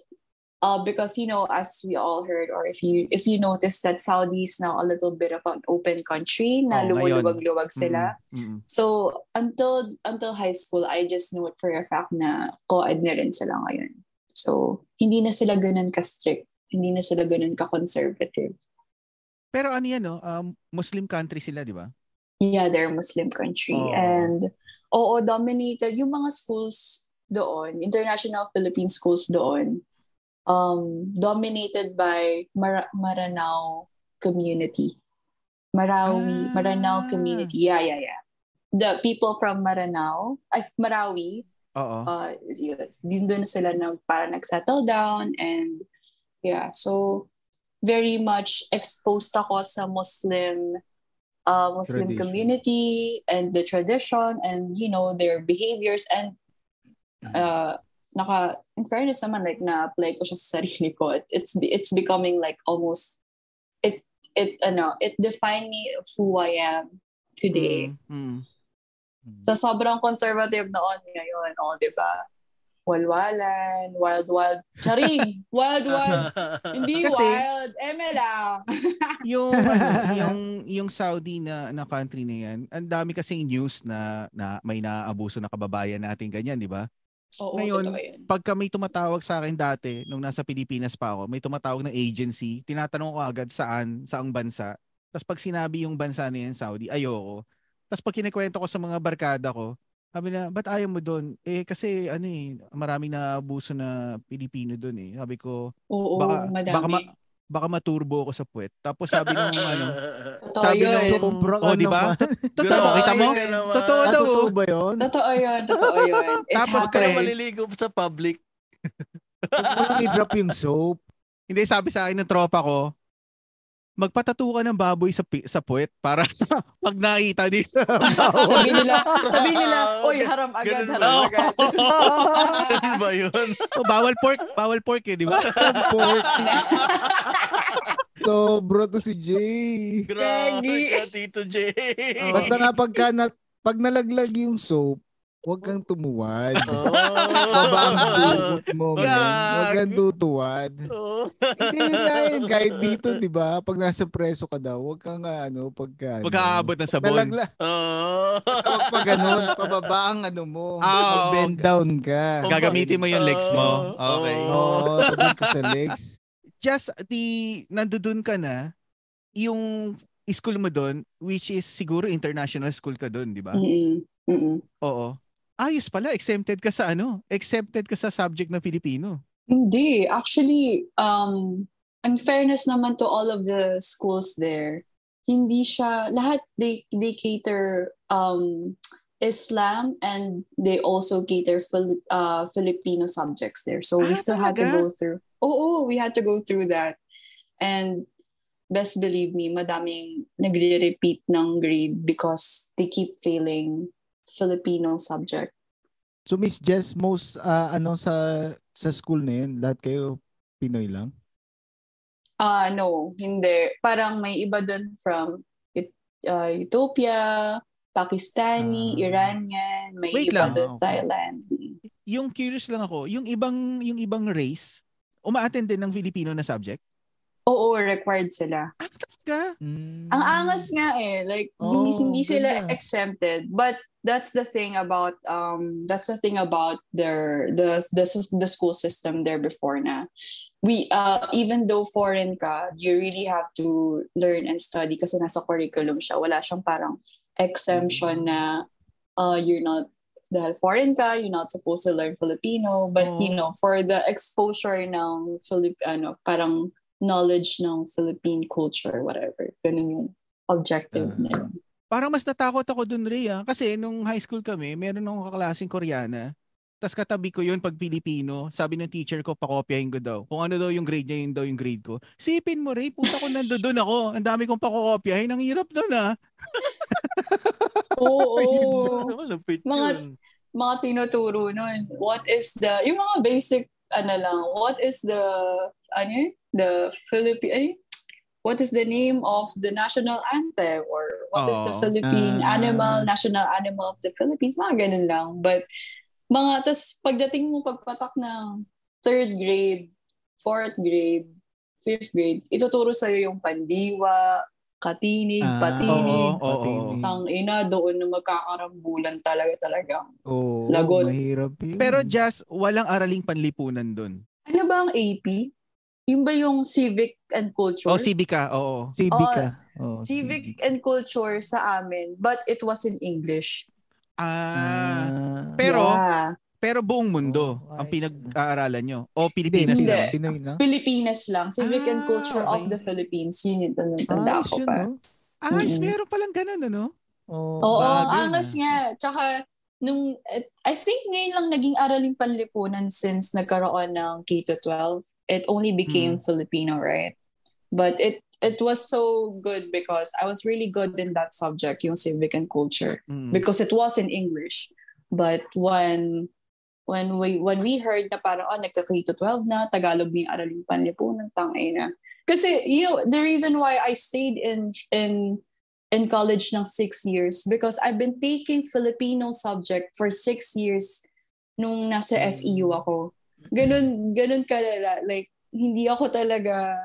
uh, because you know, as we all heard, or if you if you notice that Saudi is now a little bit of an open country, na Oh, lumuluwag-luwag sila. Mm, mm. So until until high school, I just knew it for a fact na co-ed na rin sila ngayon. So hindi na sila ganun ka-strict. Hindi na sila ganun ka-conservative. Pero ano yan, no? Um, Muslim country sila, di ba? Yeah, they're a Muslim country. Oo. And oo, dominated yung mga schools doon, international Philippine schools doon, um, dominated by Mar- Maranao community. Marawi, Ah. Maranao community. Yeah, yeah, yeah. The people from Maranao, ay, Marawi, Oo. uh, din doon sila na para nag-settle down and yeah, so very much exposed ako sa Muslim uh, Muslim Tradition. community and the tradition and you know their behaviors and uh, naka in fairness naman like na-apply ko siya sa sarili ko it, it's it's becoming like almost it it ano it defined me of who I am today Mm, mm. sa sobrang conservative noon ngayon, oh, 'di ba? Walwalan, wild wild. Charing, wild wild. Hindi Kasi- wild, lang. yung ano, yung yung Saudi na na country na yan, ang dami kasing news na na may naaabuso na kababayan natin ganyan, di ba? Oo, Ngayon. Pagka may tumatawag sa akin dati nung nasa Pilipinas pa ako, may tumatawag ng agency, tinatanong ko agad saan, saang bansa. Tapos pag sinabi yung bansa na yan, Saudi, ayoko. Tapos pag kinikwento ko sa mga barkada ko, sabi na, ba't ayaw mo doon? Eh kasi ano eh, maraming naabuso na Pilipino doon eh. Sabi ko, Oo, baka, madami. baka, ma- baka maturbo ako sa puwet. Tapos sabi nung ano, totoo sabi yun. nung- Sobra ka oh, di ba? naman. Totoo, kita mo? Totoo daw. totoo ba yun? Totoo yun, totoo yun. It Tapos, kayo Chris. maliligo sa public. Huwag mo lang i-drop yung soap. Hindi, sabi sa akin ng tropa ko, magpatato ka ng baboy sa pi- sa puwet para pag nakita dito. sabi nila, sabi nila, oy, haram agad, Ganun haram agad. Ano ba yun? oh, bawal pork, bawal pork eh, di ba? Pork. Sobra to si Jay. Grabe Peggy. ka, Tito J. Basta nga pagka na, pag nalaglag yung soap, huwag kang tumuwad. Oh. Baba ang buhok mo, man. Huwag kang tutuwad. Oh. Hindi na yun. Kahit dito, di ba? Pag nasa preso ka daw, huwag kang ano, pagka, ano, Huwag aabot ng sabon. Nalagla, Oh. basta huwag pa ganun. Pababa ang ano mo. Ah, oo. bend down ka. Gagamitin mo yung legs mo. Okay. Oo, sabihin ka sa legs. Just the, nandudun ka na, yung school mo doon, which is siguro international school ka doon, di ba? Mm-mm, mm-mm. Oo. Ayos pala, exempted ka sa ano? Exempted ka sa subject na Filipino. Hindi. Actually, um, ang fairness naman to all of the schools there, hindi siya, lahat they, they cater um, Islam and they also cater Fili- uh, Filipino subjects there. So we Ah, still had to talaga? go through, oh, we had to go through that. And best believe me, madaming nagre-repeat ng grade because they keep failing Filipino subject. So Miss Jess, most ah, ano sa sa school na yun, lahat kayo Pinoy lang? Ah, no, hindi. Parang may iba dun from uh, Ethiopia, Pakistani, Ah. Iranian, may Wait iba lang. Ah, okay. Thailand. Yung curious lang ako, yung ibang yung ibang race, umaattend din ng Filipino na subject? Oo, required sila. Ah, talaga? Ang angas nga eh, like hindi Oh, hindi sila ganda. exempted. But that's the thing about um that's the thing about their the the the school system there before na. We uh even though foreign ka, you really have to learn and study kasi nasa curriculum siya. Wala siyang parang exemption na uh you're not dahil foreign ka, you're not supposed to learn Filipino, but you Oh. know, for the exposure ng Filip ano, parang knowledge ng Philippine culture, whatever. Ganun yung objective Ah. nila. Parang mas natakot ako dun, Ray, ah. Kasi nung high school kami, meron akong kaklaseng Koreana. Tapos katabi ko yun pag Pilipino. Sabi ng teacher ko, pakopyahin ko daw. Kung ano daw yung grade niya, yun daw yung grade ko. Sipin mo, Ray, puta ko nandoon ako. Ang dami kong pakokopyahin. Ang hirap doon, ah. Oo. Malapit Mga- yun. mga tinuturo nun. What is the, yung mga basic, ano lang, what is the, ano yun? The Philippine, what is the name of the national anthem? Or what is the Oo. Philippine Ah. animal, national animal of the Philippines? Mga ganun lang. But, mga, tas pagdating mo pagpatak ng third grade, fourth grade, fifth grade, ituturo sa'yo yung pandiwa, katinig, Ah, patinig, oo, oo, patinig. tang ina doon na magkakarambulan talaga talagang. Oo, Lagot. mahirap yun. Pero just, walang araling panlipunan doon. Ano ba ang AP? Yung ba yung civic and culture? O, Civica, oo. Civica. Oh, civic and culture sa amin, but it was in English. Ah, pero, Yeah. pero buong mundo Oh, ang pinag-aaralan nyo. O, Pilipinas Hindi. lang. Pinoy lang. Pilipinas lang. Civic and Ah, culture of okay. the Philippines. Yun yung tanda Ayos ko pa. no? Ah, Mm-mm. meron palang ganun, ano? Oh, Oo, ang angas nga. Tsaka, nung, eh, I think ngayon lang naging araling panlipunan since nagkaroon ng K-12. It only became Hmm. Filipino, right? But it it was so good because I was really good in that subject, yung civic and culture. Mm. because it was in English. But when when we when we heard na parang oh nagka-K to 12 na Tagalog ni araling panlipunan tangay na. Kasi you know the reason why I stayed in in in college ng six years because I've been taking Filipino subject for six years nung nasa FEU ako. Ganun ganun kalala like hindi ako talaga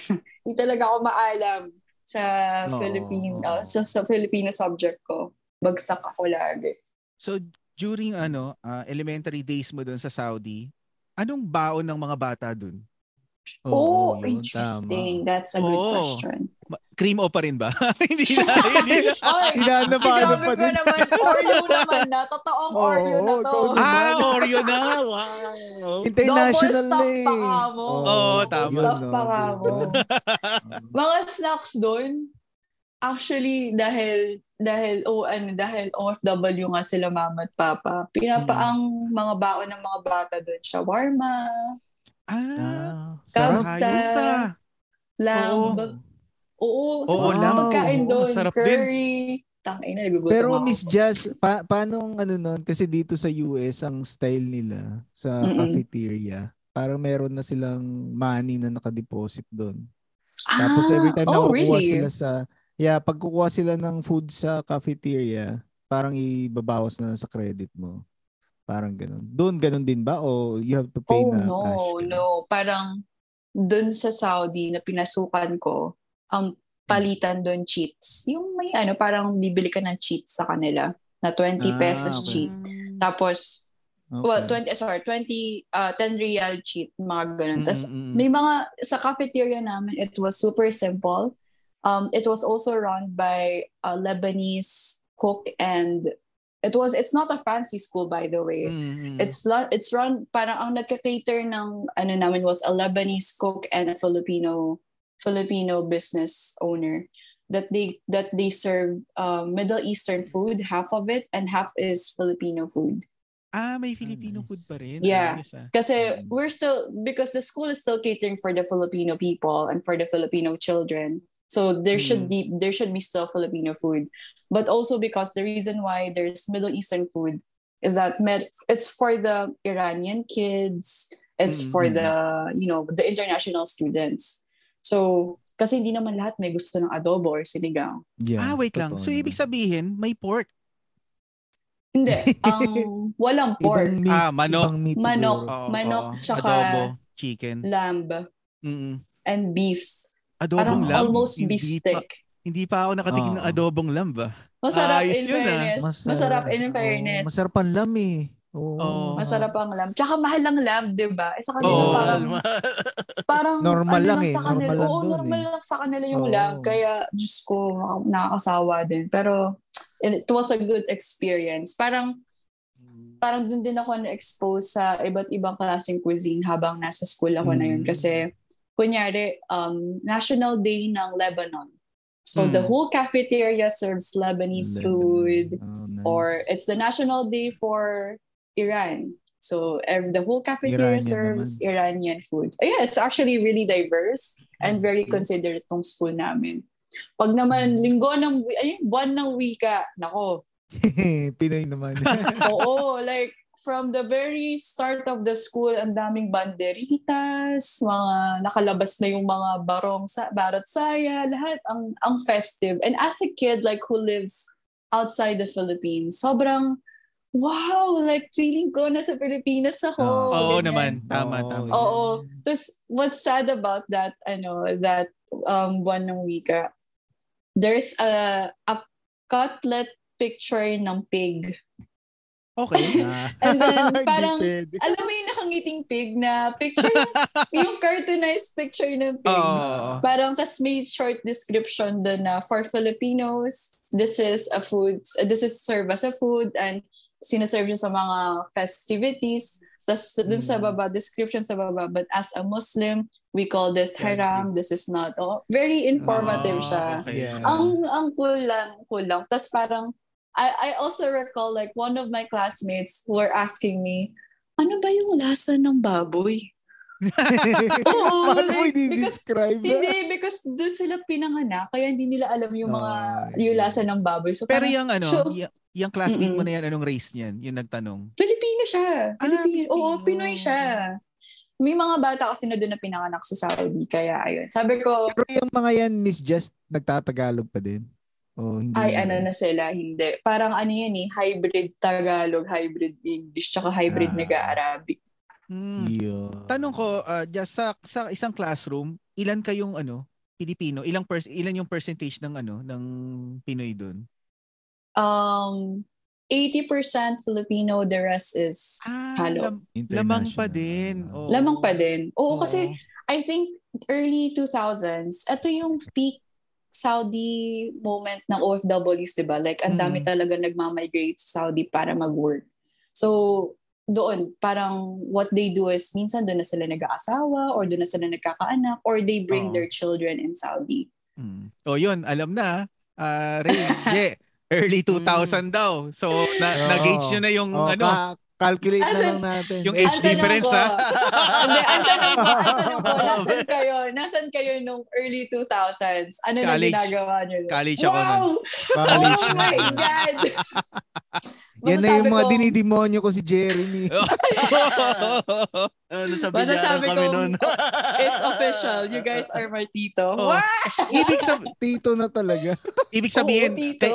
hindi talaga ako maalam sa Oo. Philippine uh, sa, sa Filipino subject ko. Bagsak ako lagi. So, during ano, ah, elementary days mo doon sa Saudi, anong baon ng mga bata doon? Oh, yun, interesting. That's a good Oo. question. Cream o pa rin ba? hindi na, hindi na. Hinahanap pa, ano pa din. naman. Oreo naman na. Totoong Oo, Oreo na to. Ah, Oreo na. Wow. International Double stock eh. pa ka mo. Oo, tama. yun, Stock no, pa ka mo. Mga snacks doon, actually, dahil dahil oh ano dahil OFW nga sila mama at papa pinapaang mga baon ng mga bata doon shawarma Ah, Ah. Kabsa. lamb Oo, oo, sa lamb. pagkain Oo, doon masarap din. curry tangay na nagugutom Pero ako. Miss Jazz, pa paano ang ano nun? Kasi dito sa US, ang style nila sa Mm-mm. cafeteria, parang meron na silang money na nakadeposit doon. Ah, Tapos every time na oh, kukuha really? sila sa, yeah, pag kukuha sila ng food sa cafeteria, parang ibabawas na lang sa credit mo. Parang ganun. Doon ganun din ba? O you have to pay Oh, na no, cash? no. Parang doon sa Saudi na pinasukan ko, ang palitan doon cheats. Yung may ano, parang bibili ka ng cheats sa kanila na 20 Ah, pesos okay. cheat. Tapos, Okay. well, 20, sorry, 20, uh, 10 real cheat, mga ganun. Mm, Tapos, mm, mm. may mga, sa cafeteria namin, it was super simple. Um, it was also run by a Lebanese cook and It was, it's not a fancy school, by the way. Mm, mm. It's it's run parang ang nagka-cater ng ano namin was a Lebanese cook and a Filipino Filipino business owner that they that they serve uh, Middle Eastern food half of it and half is Filipino food. ah, may Filipino nice. food pa rin. Yeah. Ayos, ah. Kasi we're still because the school is still catering for the Filipino people and for the Filipino children. So there should be there should be still Filipino food. But also because the reason why there's Middle Eastern food is that med- it's for the Iranian kids, it's for Mm. the you know, the international students. So kasi hindi naman lahat may gusto ng adobo or sinigang. Yeah, ah, wait lang. So, ibig sabihin, may pork. Hindi, ang walang pork, Ibang meat, Ah, manok. ibang meat Manok. Oo, Manok, oo. tsaka Adobo, chicken. lamb, Mm-mm. and beef. Adobong Parang lamb. almost hindi beef pa, stick. hindi pa ako nakatikim ng Oo. adobong lamb ah. Masarap Ayos in yun, ah. fairness. Masarap in fairness. Oh, masarap ang lam eh. Oo. Oo. Masarap ang lamb. Tsaka mahal ang lamb, di ba? Eh, sa kanila Oo. parang, parang Normal ano lang eh. sa kanila. Normal lang Oo, dun normal eh. lang sa kanila yung Oo. lamb. Kaya, Diyos ko, nakakasawa din. Pero, it was a good experience. Parang, parang dun din ako na-expose sa iba't ibang klaseng cuisine habang nasa school ako na yun. Mm. Kasi, kunyari, um, National Day ng Lebanon. So, Mm. the whole cafeteria serves Lebanese food Oh, nice. or it's the national day for Iran. So ev- the whole cafeteria Iranian serves Iranian food. Yeah, it's actually really diverse and very considerate tong school namin. Pag naman linggo ng wi- ay buwan ng wika, nako. Pinoy naman. Oo, like from the very start of the school, ang daming banderitas, mga nakalabas na yung mga barong sa barat saya, lahat ang ang festive. And as a kid like who lives outside the Philippines, sobrang wow, like feeling ko nasa Pilipinas ako. Oo ganyan. naman. Tama, Oo, tama. Oo. Tapos, what's sad about that, ano, that um, buwan ng wika, there's a, a cutlet picture ng pig. Okay. Ah. And then, parang, alam mo yung nakangiting pig na picture, yung, cartoonized picture ng pig. Oo. Parang tas may short description doon na for Filipinos, this is a food, this is served as a food and sinaserve siya sa mga festivities. Tapos dun sa Mm. baba, description sa baba, but as a Muslim, we call this haram, this is not. Oh, very informative Ah, siya. okay. Yeah. Ang ang cool lang, cool lang. Tapos parang, I, I also recall like one of my classmates were asking me, ano ba yung lasa ng baboy? Oo, Paano mo like, because- i-describe? Hindi, because doon sila pinanganak, kaya hindi nila alam yung mga, Ah, yung lasa ng baboy. So, Pero parang, yung ano, so, y- yung classmate mo Mm-mm. na yan, anong race niyan? Yung nagtanong. Filipino siya. Ah, Filipino. Oo, Filipino. Pinoy siya. May mga bata kasi na doon na pinanganak sa Saudi. Kaya ayun. Sabi ko, Pero yung mga yan, Miss Just, nagtatagalog pa din? O hindi? ay ano na sila, hindi. Parang ano yan eh, hybrid Tagalog, hybrid English, tsaka hybrid Ah. nag-Arabic. Hmm. Yeah. Tanong ko, uh, just sa, sa isang classroom, ilan kayong ano, Pilipino? Ilang pers- ilan yung percentage ng ano, ng Pinoy doon? Um, 80% Filipino, the rest is Ah, Halo. lam- lamang pa din. Ah. Oo. lamang pa din. Oo, Oo. kasi I think early 2000s, ito yung peak Saudi moment ng OFWs, di ba? Like, ang dami Mm. talaga nagmamigrate sa Saudi para mag-work. So, doon, parang what they do is, minsan doon na sila nag-aasawa or doon na sila nagkakaanak or they bring Oo. their children in Saudi. Hmm. O yun, alam na. Ah, Ray, Je, early 2000 daw. So, na, Oo. na-gauge nyo na yung Oh, ano, ka- calculate na As lang natin. yung age difference, ko- ha? Hindi, ang tanong ko, ang tanong ko, nasan kayo? Nasan kayo nung early 2000s? Ano na College. ginagawa nyo? College ako nun. Wow! Oh my God! Yan na yung mga ko- dinidemonyo ko si Jeremy. ano sa Masasabi kami ko, nun? It's official. You guys are my tito. Oh. Ibig, sab- Tito na talaga. ibig sabihin, Oo, tito.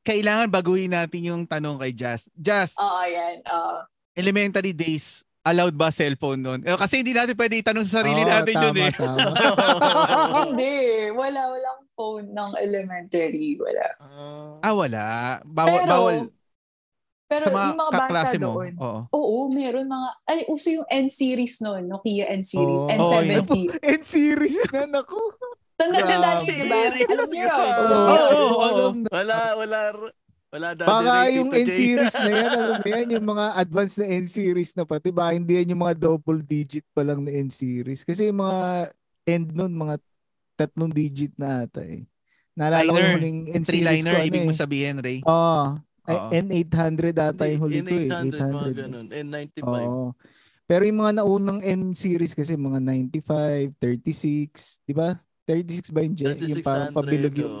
kay- kailangan baguhin natin yung tanong kay Jazz. Jazz, Oo, ayan. Oo. elementary days, allowed ba cellphone nun? Eh, kasi hindi natin pwede itanong sa sarili Oo, natin yun tama, eh. tama. Hindi. Wala, walang phone ng elementary. Wala. Ah, wala. Bawal, Pero, bawal. Pero Sa mga yung mga bata mo. doon, Oo. oo, meron mga, ay, uso yung N-series noon, Nokia N-series, Oo. N70. And series na, naku. Tanda-tanda Grabe. niyo, di ba? Alam niyo yun. Oo, Oo, oo, alam na. Wala, wala. Wala dati Baka yung. N-series na yan, alam mo yan, yung mga advanced na N-series na pati, baka hindi yan yung mga double digit pa lang na N-series. Kasi yung mga end nun, mga tatlong digit na ata eh. Naalala ko yung huling N-series Three-liner, ko, ano ibig eh. mo sabihin, Ray. Oo. Ay, Oo. N800 ata yung huli ko eh. N800, mga 800. ganun. N95. Oo. Pero yung mga naunang N series kasi mga 95, 36, di ba? 36 ba yung, yung parang 3600, pabilog yung...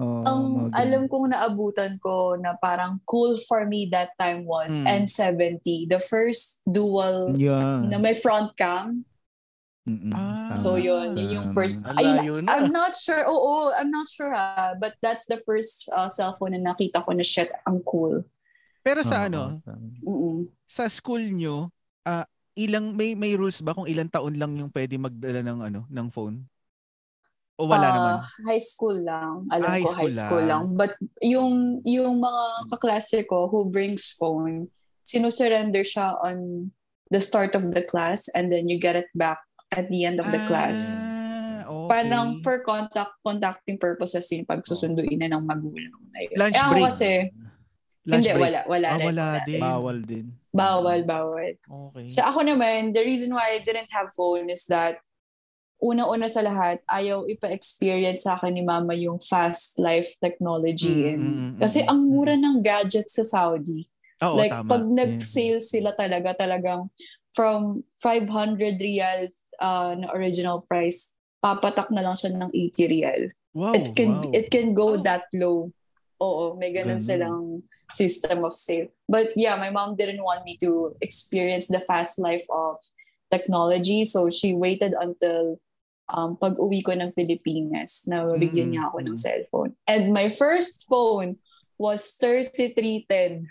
Oo, Ang alam kong naabutan ko na parang cool for me that time was Hmm. N70. The first dual Yeah. na may front cam. Mm-mm. Ah. So yun, yun yung first. Ay. I'm not sure. Oo, I'm not sure ha. But that's the first uh, cellphone na nakita ko na shit, ang cool. Pero sa Oo, ano. Mm-mm. sa school nyo, ah, ilang may may rules ba kung ilang taon lang yung pwede magdala ng ano, ng phone? O wala Ah, naman? High school lang. Alam Ah, high ko, high school school lang. lang. But yung, yung mga kaklase ko who brings phone, sinusurrender siya on the start of the class and then you get it back at the end of the class. Ah, okay. Parang for contact contacting purposes yung pagsusunduin na ng magulang na yun. Lunch eh, ako break. kasi, Lunch hindi, break. wala. Wala, Ah, rin, wala wala din. Bawal din. Bawal, bawal. Okay. Sa ako naman, the reason why I didn't have phone is that una-una sa lahat, ayaw ipa-experience sa akin ni mama yung fast life technology. Mm, and, mm, mm, kasi mm, ang mm. mura ng gadgets sa Saudi. Oo, like, tama. pag nag-sale sila talaga, talagang from 500 real uh, na original price, papatak na lang siya ng 80 real. wow, it can wow. it can go Oh. that low. Oo, may ganun Ganun. silang system of sale. But yeah, my mom didn't want me to experience the fast life of technology. So she waited until um, pag-uwi ko ng Pilipinas na mabigyan Mm, niya ako ng cellphone. And my first phone was 3310.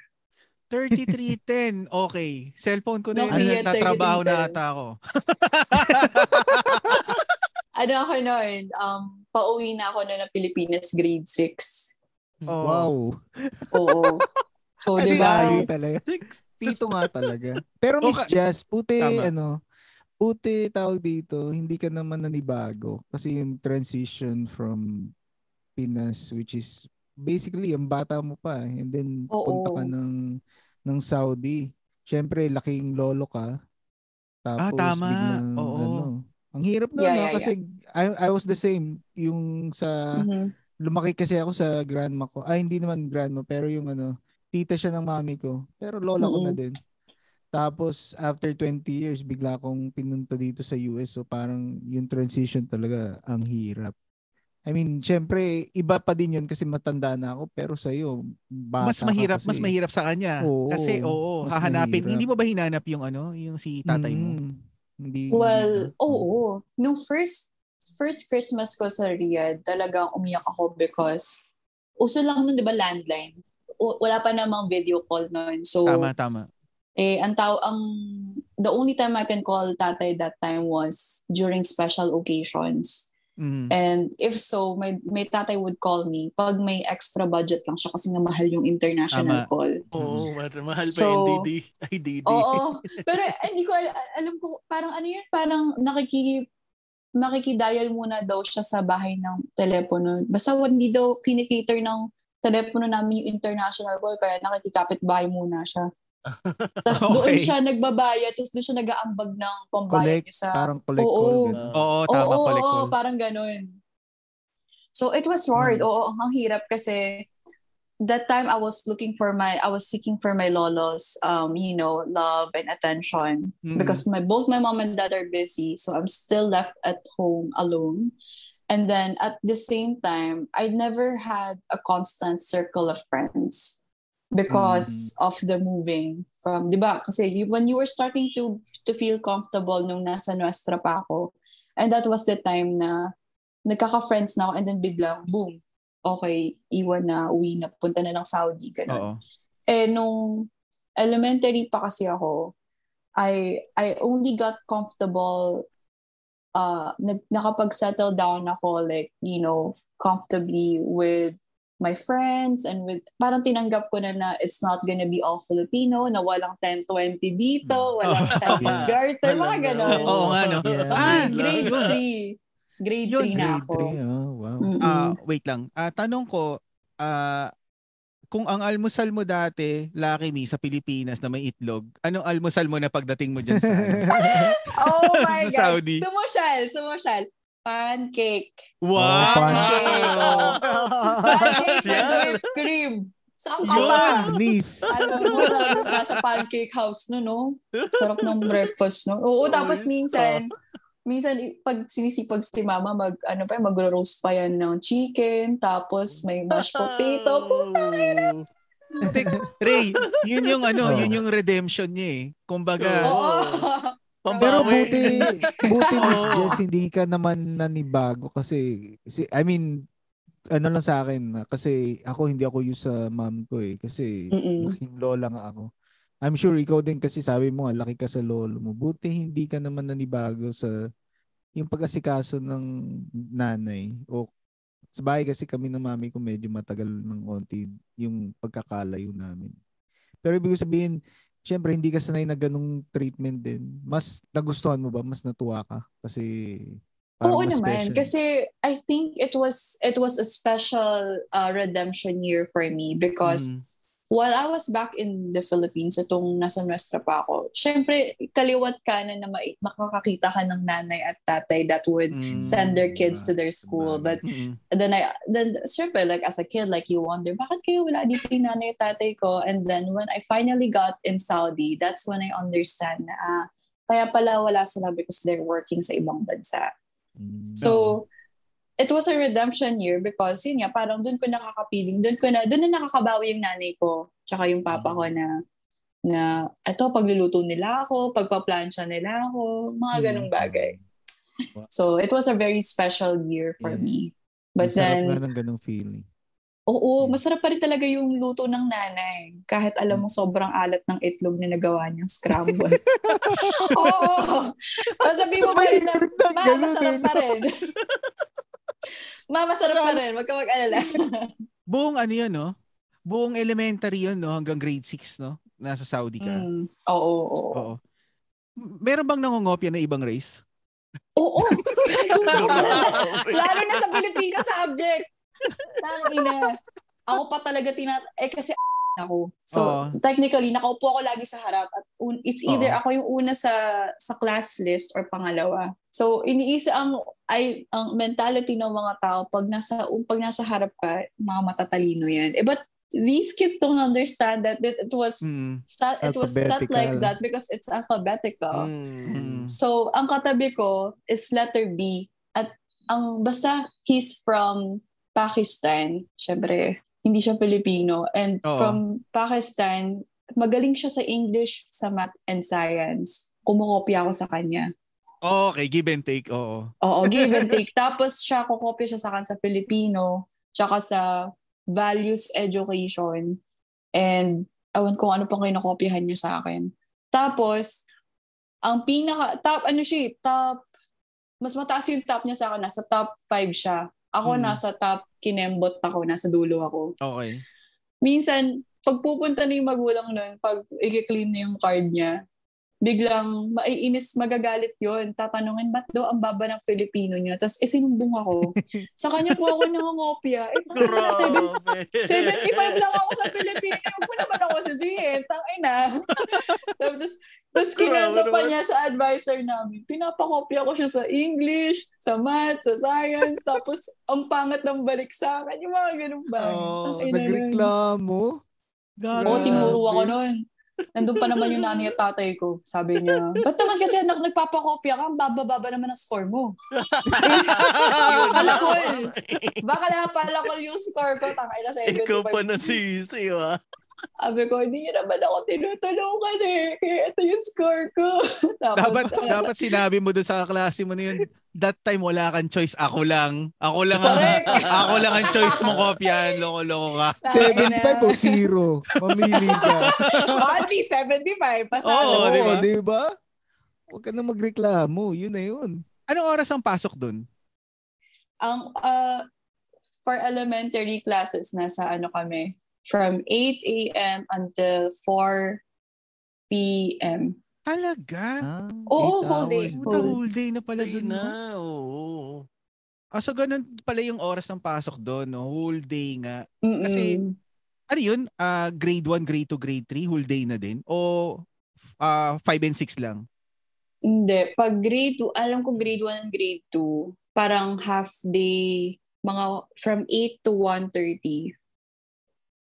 3310. Okay. Cellphone ko na yun. Nokia Nagtatrabaho na 3310. ata ako. Ano ako noon? Um, pauwi na ako noon ng Pilipinas grade 6. Oo. Wow. Oo. So, di ba? Talaga. Tito nga talaga. Pero Miss Okay. Jazz, puti Tama. ano, puti tawag dito, hindi ka naman nanibago. Kasi yung transition from Pinas, which is basically, ang bata mo pa. eh. And then, Oo. punta ka ng, ng Saudi. Siyempre, laking lolo ka. Tapos, Ah, tama. biglang, Oo. ano, ang hirap nun, Yeah, no? yeah, kasi I, I was the same. Yung sa, Mhm. lumaki kasi ako sa grandma ko. Ay, hindi naman grandma, pero yung ano, tita siya ng mami ko. Pero lola ko na din. Tapos, after 20 years, bigla akong pinunta dito sa US. So, parang yung transition talaga ang hirap. I mean, syempre, iba pa din yun kasi matanda na ako. Pero sa'yo, bata mas mahirap, ka kasi. mas mahirap sa kanya. Oo, kasi oo, mas hahanapin. mahirap. Hindi mo ba hinanap yung ano, yung si tatay mo? Mm, Hindi. Well, oo. Nung first first Christmas ko sa Riyadh, talagang umiyak ako because uso lang nun, di ba, landline. O, wala pa namang video call nun. So, Tama, tama. eh, ang tao, ang, the only time I can call tatay that time was during special occasions. Mhm. And if so, my, my tatay would call me pag may extra budget lang siya kasi nga mahal yung Tama. international call. Oo, ma- mahal pa So, NDD. Ay, DD. Oo. Pero eh, hindi ko al- alam ko parang ano yun, parang nakiki makikidial muna daw siya sa bahay ng telepono. Basta hindi daw kinikater ng telepono namin yung international call kaya nakikikapit bahay muna siya. Tapos doon Okay. siya nagbabayad, tapos doon siya nag-aambag ng pambayad Collect, niya sa... parang collect Oo. call. Oo, Oo, tama, oo, collect oo, call. parang ganun. So it was hard. Mm. Oo, ang hirap kasi that time I was looking for my I was seeking for my lolo's um you know love and attention Mhm. because my both my mom and dad are busy so I'm still left at home alone and then at the same time I never had a constant circle of friends because of the moving from 'di ba kasi when you were starting to to feel comfortable nung nasa Nuestra pa ako and that was the time na nagkaka-friends na ako and then biglang boom okay, iwan na, uwi na, punta na lang Saudi, Oo. ganun. Eh, nung elementary pa kasi ako, I, I only got comfortable, uh, nag, nakapag-settle down ako, like, you know, comfortably with my friends and with, parang tinanggap ko na na it's not gonna be all Filipino, na walang 10-20 dito, walang Oh. child Yeah. garter, mga ganon. Oo nga, no? Yeah. Ah, grade yun. 3. Grade Yun, 3 na Grade ako. 3, oh, wow. Mm-mm. Ah, wait lang. Ah, tanong ko, ah kung ang almusal mo dati, Lucky Me, sa Pilipinas na may itlog, anong almusal mo na pagdating mo dyan sa, Oh my Sa God. Saudi. Sumusyal, sumusyal. Pancake. wow! Pancake. oh. Pancake with whipped cream. Saan ka ba? Nice. Alam mo na, nasa pancake house no, no? Sarap ng breakfast, no? Oo, tapos minsan, minsan pag sinisipag si mama, mag, ano pa, magro-roast pa yan ng chicken, tapos may mashed potato. Puta Oh. Tek- Ray, yun yung ano, Oh. yun yung redemption niya eh. Kumbaga, Pero buti, buti Miss. Jess, hindi ka naman nanibago kasi, si, I mean, ano lang sa akin, kasi ako hindi ako used sa mom ko eh. Kasi laking lola nga ako. I'm sure ikaw din kasi sabi mo laki ka sa lolo mo. Buti hindi ka naman nanibago sa yung pag-asikaso ng nanay. O sa bahay kasi kami ng mami ko medyo matagal ng konti yung pagkakalayo namin. Pero ibig sabihin, syempre hindi ka sanay na ganung treatment din. Mas nagustuhan mo ba? Mas natuwa ka? Kasi Oo mas naman special. kasi I think it was it was a special uh, redemption year for me because mm, while I was back in the Philippines itong nasa nuestra pa ako syempre kaliwat kanan na ma- makakakita ka ng nanay at tatay that would mm, send their kids to their school. But mm, then I then syempre like as a kid like you wonder bakit kayo wala dito yung nanay at tatay ko? And then when I finally got in Saudi that's when I understand na ah, kaya pala wala sila because they're working sa ibang bansa. Mm. So, it was a redemption year because yun nga, parang doon ko nakakapiling, doon ko na, doon na nakakabawi yung nanay ko, tsaka yung papa ko na, na, eto, pagluluto nila ako, pagpaplansya nila ako, mga Mm. ganong bagay. So, it was a very special year for Yeah. me. But Masarap then, nga ng ganung feeling. oo, masarap pa rin talaga yung luto ng nanay. Kahit alam mo sobrang alat ng itlog na nagawa niyang scramble. oo! Tapos sabihin mo pa rin na, ma, masarap eh, pa rin. ma, masarap pa rin. Huwag ka mag-alala. buong ano yun, no? Buong elementary yun, no? Hanggang grade 6, no? Nasa Saudi ka. Mm. Oo, oo, oo. Meron bang nangongopya na ibang race? Oo. Lalo na sa Filipino subject. Tang ina. Ako pa talaga tinat... Eh kasi ako. So, Oo. technically, nakaupo ako lagi sa harap at un- it's either Oo. ako yung una sa sa class list or pangalawa. So, iniisa ang ay ang mentality ng mga tao pag nasa pag nasa harap ka, mga matatalino 'yan. Eh but these kids don't understand that it, it was Mm. sta- it was set like that because it's alphabetical. Mm. So, ang katabi ko is letter B. At ang basta he's from Pakistan. Siyempre, hindi siya Pilipino. And Oo. from Pakistan, magaling siya sa English, sa math and science. Kumukopya ako sa kanya. Okay, give and take. Oo. Oo, give and take. Tapos siya, kukopya siya sa akin sa Filipino, tsaka sa values education. And awan kung ano pang kinokopyahan niya sa akin. Tapos, ang pinaka, top, ano siya, eh, top, mas mataas yung top niya sa akin, nasa top 5 siya. Ako Hmm. nasa top, kinembot ako, nasa dulo ako. Okay. Minsan, pag pupunta na yung magulang nun, pag i-clean na yung card niya, biglang maiinis, magagalit yon Tatanungin, ba't daw ang baba ng Filipino niya? Tapos isinumbong ako. sa kanya po ako nangongopya. Eh, tangina na, seven- 75 lang ako sa Pilipino. Huwag mo naman ako sisihin. Tangina. Tapos, tapos kinento Grabe pa niya sa advisor namin. Pinapakopya ko siya sa English, sa math, sa science. Tapos, ang pangat ng balik sa akin. Yung mga ganun ba? Oh, Nagreklamo? Oo, Grabe. tinuro ako nun. Nandun pa naman yung nanay at tatay ko. Sabi niya, ba't naman kasi anak nagpapakopya ka, ang baba-baba naman ang score mo. palakol. Baka na palakol yung score ko. Tangay na 75. Ikaw pa na sisi, ah. Sabi ko, hindi niyo naman ako tinutulungan eh. Kaya ito yung score ko. Tapos, dapat dapat sinabi mo dun sa klase mo na yun, that time wala kang choice, ako lang. Ako lang ang, ako lang ang choice mo kopyahan, loko-loko ka. tangay na. 75 o 0? Mamili ka. Least 75. Pasado. Oo, Oo, di ba? di ba? Huwag ka na magreklamo. Yun na yun. Anong oras ang pasok dun? Ang, uh, for elementary classes, nasa ano kami, from 8 a.m. until 4 p.m. Talaga? Ah, Oo, whole day. Puta, whole day na pala dun. na, oo. Ah, so ganun pala yung oras ng pasok doon, no? Whole day nga. Mm-mm. Kasi, ano yun? Ah, grade 1, grade 2, grade 3, whole day na din? O ah 5 and 6 lang? Hindi. Pag grade 2, alam ko grade 1 and grade 2, parang half day, mga from 8 to 1.30.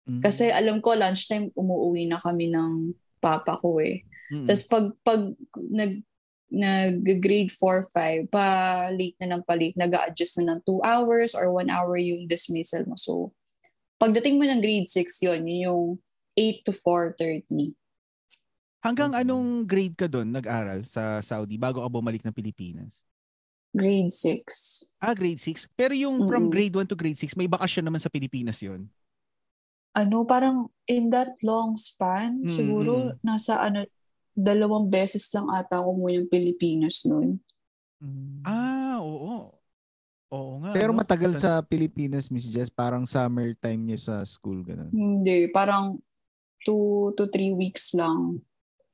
Mm. Kasi alam ko lunchtime umuwi na kami ng papa ko eh. Mm. Tapos pag pag nag nag grade 4 5 pa late na ng pa late nag-adjust na ng 2 hours or 1 hour yung dismissal mo. So pagdating mo ng grade 6 yon yun yung 8 to 4:30. Hanggang Okay. anong grade ka doon nag-aral sa Saudi bago ka bumalik ng Pilipinas? Grade 6. Ah, grade 6. Pero yung from Mm-mm. grade 1 to grade 6, may bakasyon naman sa Pilipinas yon. Ano parang in that long span Mm, siguro nasa ano dalawang beses lang ata ako mo yung Pilipinas noon. Ah, oo. Oo nga. Pero no? matagal sa Pilipinas, Miss Jess, parang summer time niyo sa school ganun. Hindi, parang 2 to 3 weeks lang.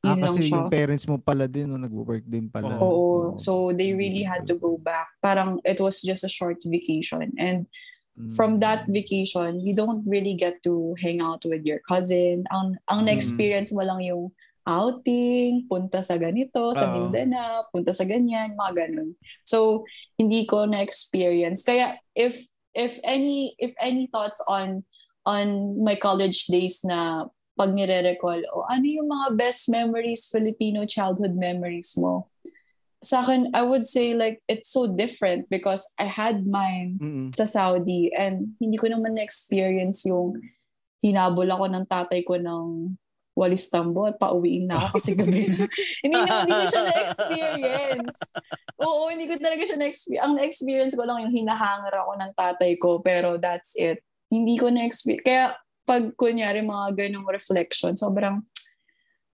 Ah, Yun lang kasi siya. yung parents mo pala din, no, nag-work din pala. Oo. Oo. So they really had to go back. Parang it was just a short vacation. And Mm. from that vacation, you don't really get to hang out with your cousin. Ang ang Mm. na-experience mo lang yung outing, punta sa ganito, sa Oo. Mindanao, punta sa ganyan, mga ganun. So, hindi ko na-experience. Kaya if if any if any thoughts on on my college days na pag nire-recall, o ano yung mga best memories, Filipino childhood memories mo? Sa akin, I would say like it's so different because I had mine Mm-mm. sa Saudi and hindi ko naman na-experience yung hinabol ako ng tatay ko ng walis tambo at pauwiin na ako kasi gabi na. hindi na, hindi ko siya na-experience. Oo, hindi ko talaga siya na-experience. Ang na-experience ko lang yung hinahangar ako ng tatay ko pero that's it. Hindi ko na-experience. Kaya pag kunyari mga ganong reflection, sobrang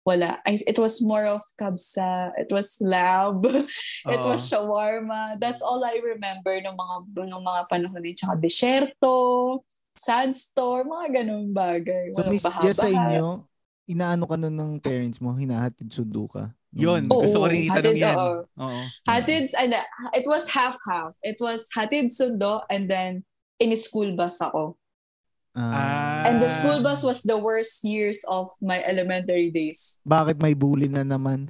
wala. I, it was more of kabsa. It was lab. it Oo. was shawarma. That's all I remember ng mga ng mga panahon din. Tsaka desierto, sandstorm, mga ganong bagay. So, Miss Jess, sa inyo, inaano ka nun ng parents mo? Hinahatid sundo ka? Yun, Oo, gusto ko rin itanong hatid, yan. oo. Oo. Hatid, ano, it was half-half. It was hatid sundo and then in school bus ako. Ah, And the school bus was the worst years of my elementary days. bakit may bully na naman?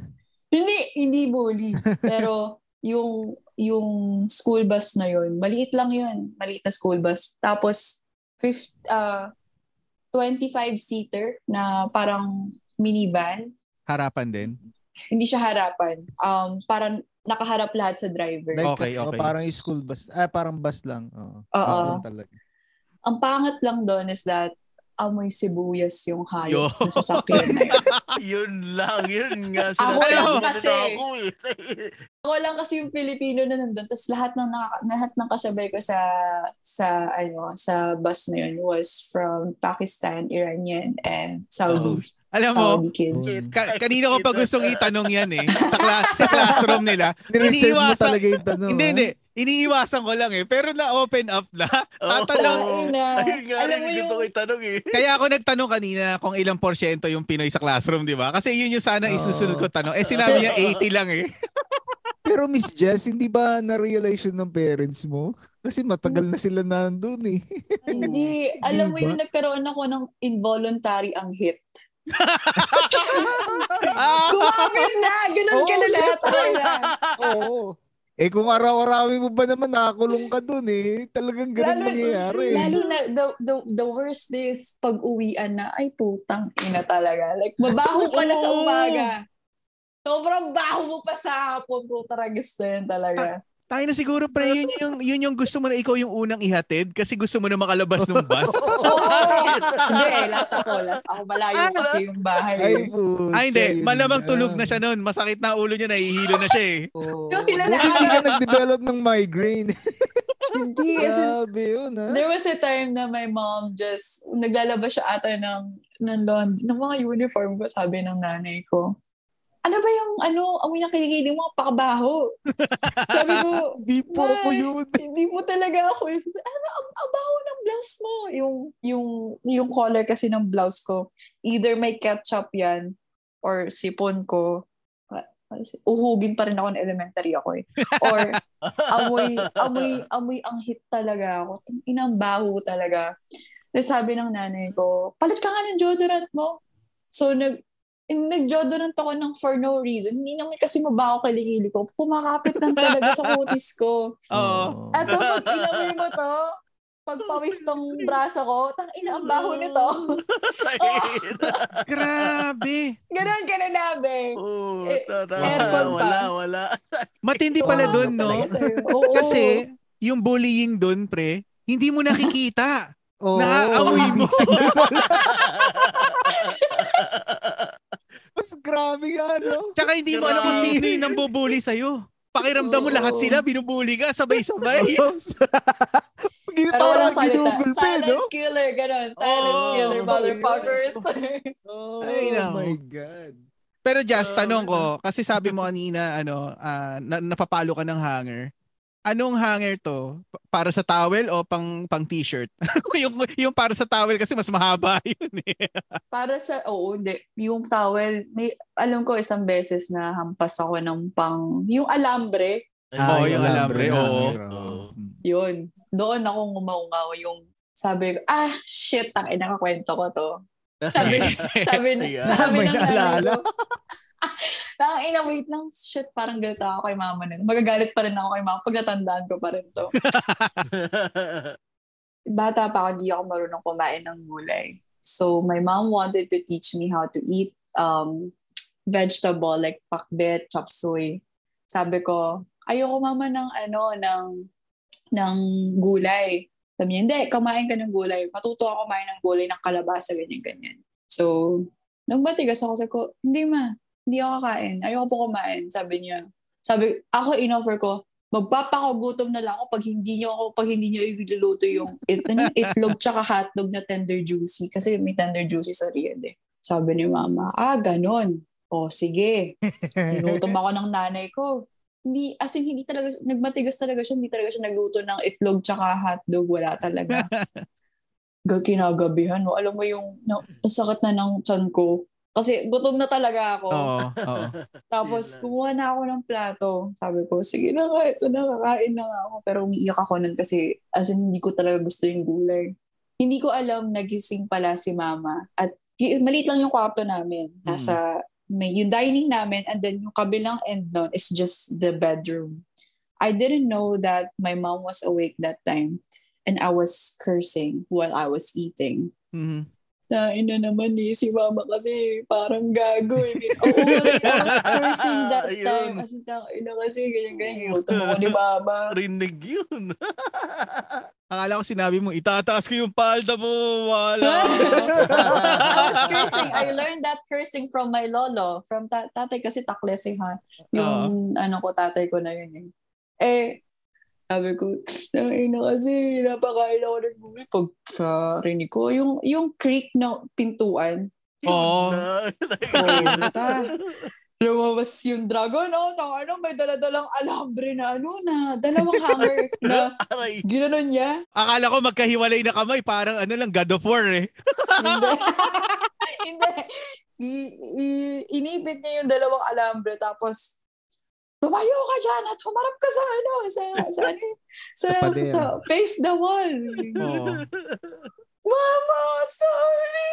Hindi, hindi bully. Pero yung yung school bus na yun, maliit lang yun. Maliit na school bus. Tapos, fifth, uh, 25-seater na parang minivan. Harapan din. Hindi siya harapan. Um, parang nakaharap lahat sa driver. Like, Okay, oh, okay. parang school bus. Ah, parang bus lang. Oo. Bus Oo. Ang pangat lang doon is that amoy sibuyas yung Yo. hayop na sasakyan na yun. yun lang, yun nga. Ako Sinasabi lang kasi. Ako, eh. Ako lang kasi yung Pilipino na nandun. Tapos lahat ng lahat ng kasabay ko sa sa ano sa bus na yun was from Pakistan, Iranian, and Saudi. Alam mo, kids. Oh. ka- kanina ko pa gustong itanong yan eh. Sa, kla- sa classroom nila. Nireserve mo Iniiwasan- talaga yung tanong. hindi, hindi. Iniiwasan ko lang eh. Pero na-open up na. Tatanong. Ay, na. Ayun nga Alam mo yung- ko itanong eh. Kaya ako nagtanong kanina kung ilang porsyento yung Pinoy sa classroom, di ba? Kasi yun yung sana Oo. isusunod ko tanong. Eh sinabi niya 80 lang eh. Pero Miss Jess, hindi ba na-realize yun ng parents mo? Kasi matagal na sila nandun eh. Hindi, alam mo Diba? yung nagkaroon ako ng involuntary ang hit. Gumamit na! Ganun Oo, ka na lahat. Oo. Eh kung araw-arawin mo ba naman nakakulong ka dun eh. Talagang ganun Lalo- mangyayari. Lalo na, the, the, the worst is pag uwian na, ay putang ina talaga. Like, mabaho ka na sa umaga. Sobrang baho mo pa sa hapon. Puta, gusto yun talaga. Tayo na siguro pre, yun yung, yun yung gusto mo na ikaw yung unang ihatid kasi gusto mo na makalabas ng bus. Hindi, last ako. Last ako. Malayo kasi yung bahay. Ay, eh. po. Ay hindi, malamang tulog na siya noon. Masakit na ulo niya, nahihilo na siya eh. Oh. Yung kilala Buti hindi ka. nag-develop ng migraine. Hindi. Grabe yun ha. There was a time na my mom just, naglalabas siya ata ng, ng laundry, ng mga uniform ko, sabi ng nanay ko. Ano ba yung, ano, amoy na kiligili mo, pakabaho. sabi ko, Di po ako "Nay, yun. Hindi mo talaga ako. eh." Sabi, ano, ang abaho ng blouse mo. Yung, yung, yung color kasi ng blouse ko, either may ketchup yan, or sipon ko. Uhugin pa rin ako ng elementary ako eh. Or amoy, amoy, amoy ang hit talaga ako. Inang baho talaga. Tapos sabi ng nanay ko, palit ka nga ng deodorant mo. So, nag, nag-deodorant ako ng for no reason. Hindi naman kasi mabaho kilikili ko. Kumakapit lang talaga sa kutis ko. Oo. At pag inamoy mo to, pag pawis tong braso ko, tang ina ang baho nito. Grabe. Ganun ka na nabe. Oo, Eh, aircon pa. Wala, wala. Matindi pala Sumama doon, no? Oo. Kasi yung bullying doon, pre, hindi mo nakikita. Oo. Naaamoy mo. Mas grabe nga, no? Tsaka hindi mo alam kung sino yung nambubuli sa'yo. Pakiramdam mo lahat sila, binubuli ka, sabay-sabay. Hindi walang salita. ginugol pa, Silent no? killer, ganun. Silent Oo. killer, motherfuckers. Oh Ay, nako. my God. Pero just tanong ko, kasi sabi mo kanina, ano, na, napapalo ka ng hanger. Anong hanger to? Pa- Para sa towel o pang pang t-shirt? yung yung para sa towel kasi mas mahaba yun eh. Para sa, oo, hindi. Yung towel, may, alam ko isang beses na hampas ako ng pang, yung alambre, Oo, yung alambre, oo. Oo. yun. Doon ako ngumaungaw yung, sabi ko, ah, shit, ang inakakwento ko to. Sabi, sabi, sabi May ng ko, Tang ina, wait lang. Shit, parang galit ako kay mama nun. Magagalit pa rin ako kay mama pag natandaan ko pa rin to. Bata pa ako, di ako marunong kumain ng gulay. So, my mom wanted to teach me how to eat um, vegetable like pakbet, chop suey. Sabi ko, ayoko mama ng ano, ng, ng gulay. Sabi niya, hindi, kumain ka ng gulay. Matuto ako kumain ng gulay ng kalabasa, ganyan-ganyan. So, nung matigas ako, sabi ko, hindi ma, hindi ako kakain. Ayoko po kumain. Sabi niya. Sabi, ako in-offer ko, magpapakagutom na lang ako pag hindi niyo ako, pag hindi niyo iluluto yung it, itlog tsaka hotdog na tender juicy. Kasi may tender juicy sa Riyadh eh. Sabi ni mama, ah, ganon. O, sige. Inutom ako ng nanay ko. Hindi, as in, hindi talaga, nagmatigas talaga siya, hindi talaga siya nagluto ng itlog tsaka hotdog. Wala talaga. Ga- kinagabihan mo. Alam mo yung, ang sakit na ng tiyan ko. Kasi gutom na talaga ako. Oo, oo. Tapos kumuha na ako ng plato. Sabi ko, sige na nga, ito na, kakain na nga ako. Pero umiiyak ako nun kasi as in, hindi ko talaga gusto yung gulay. Hindi ko alam, nagising pala si mama. At ki- maliit lang yung kwarto namin. Nasa, may, yung dining namin and then yung kabilang end nun is just the bedroom. I didn't know that my mom was awake that time and I was cursing while I was eating Mhm. Nain na naman eh, si mama kasi parang gago eh. Oo, like, I was cursing that Ayun. time. Kasi ina kasi ganyan ganyan. Ginutom ako ni mama. Rinig yun. Akala ko sinabi mo, itataas ko yung palda mo. Wala. I was cursing. I learned that cursing from my lolo. From ta- tatay kasi taklesihan. Yung ano ko, tatay ko na yun eh. Eh, sabi ko, nain na kasi, napakain ako ng gulay. Pagkarinig ko, yung, yung creak ng pintuan, Oo. Oh, ta. Lumabas yung dragon, oh, taka ano, may daladalang alambre na ano na, dalawang hanger na ginanon niya. Akala ko magkahiwalay na kamay, parang ano lang, God of War eh. Hindi. Hindi. I- i- inipit niya yung dalawang alambre tapos tumayo ka dyan at humarap ka sa ano, sa, sa, ano, sa, Sa sa, face the wall. Oo. Mama, sorry.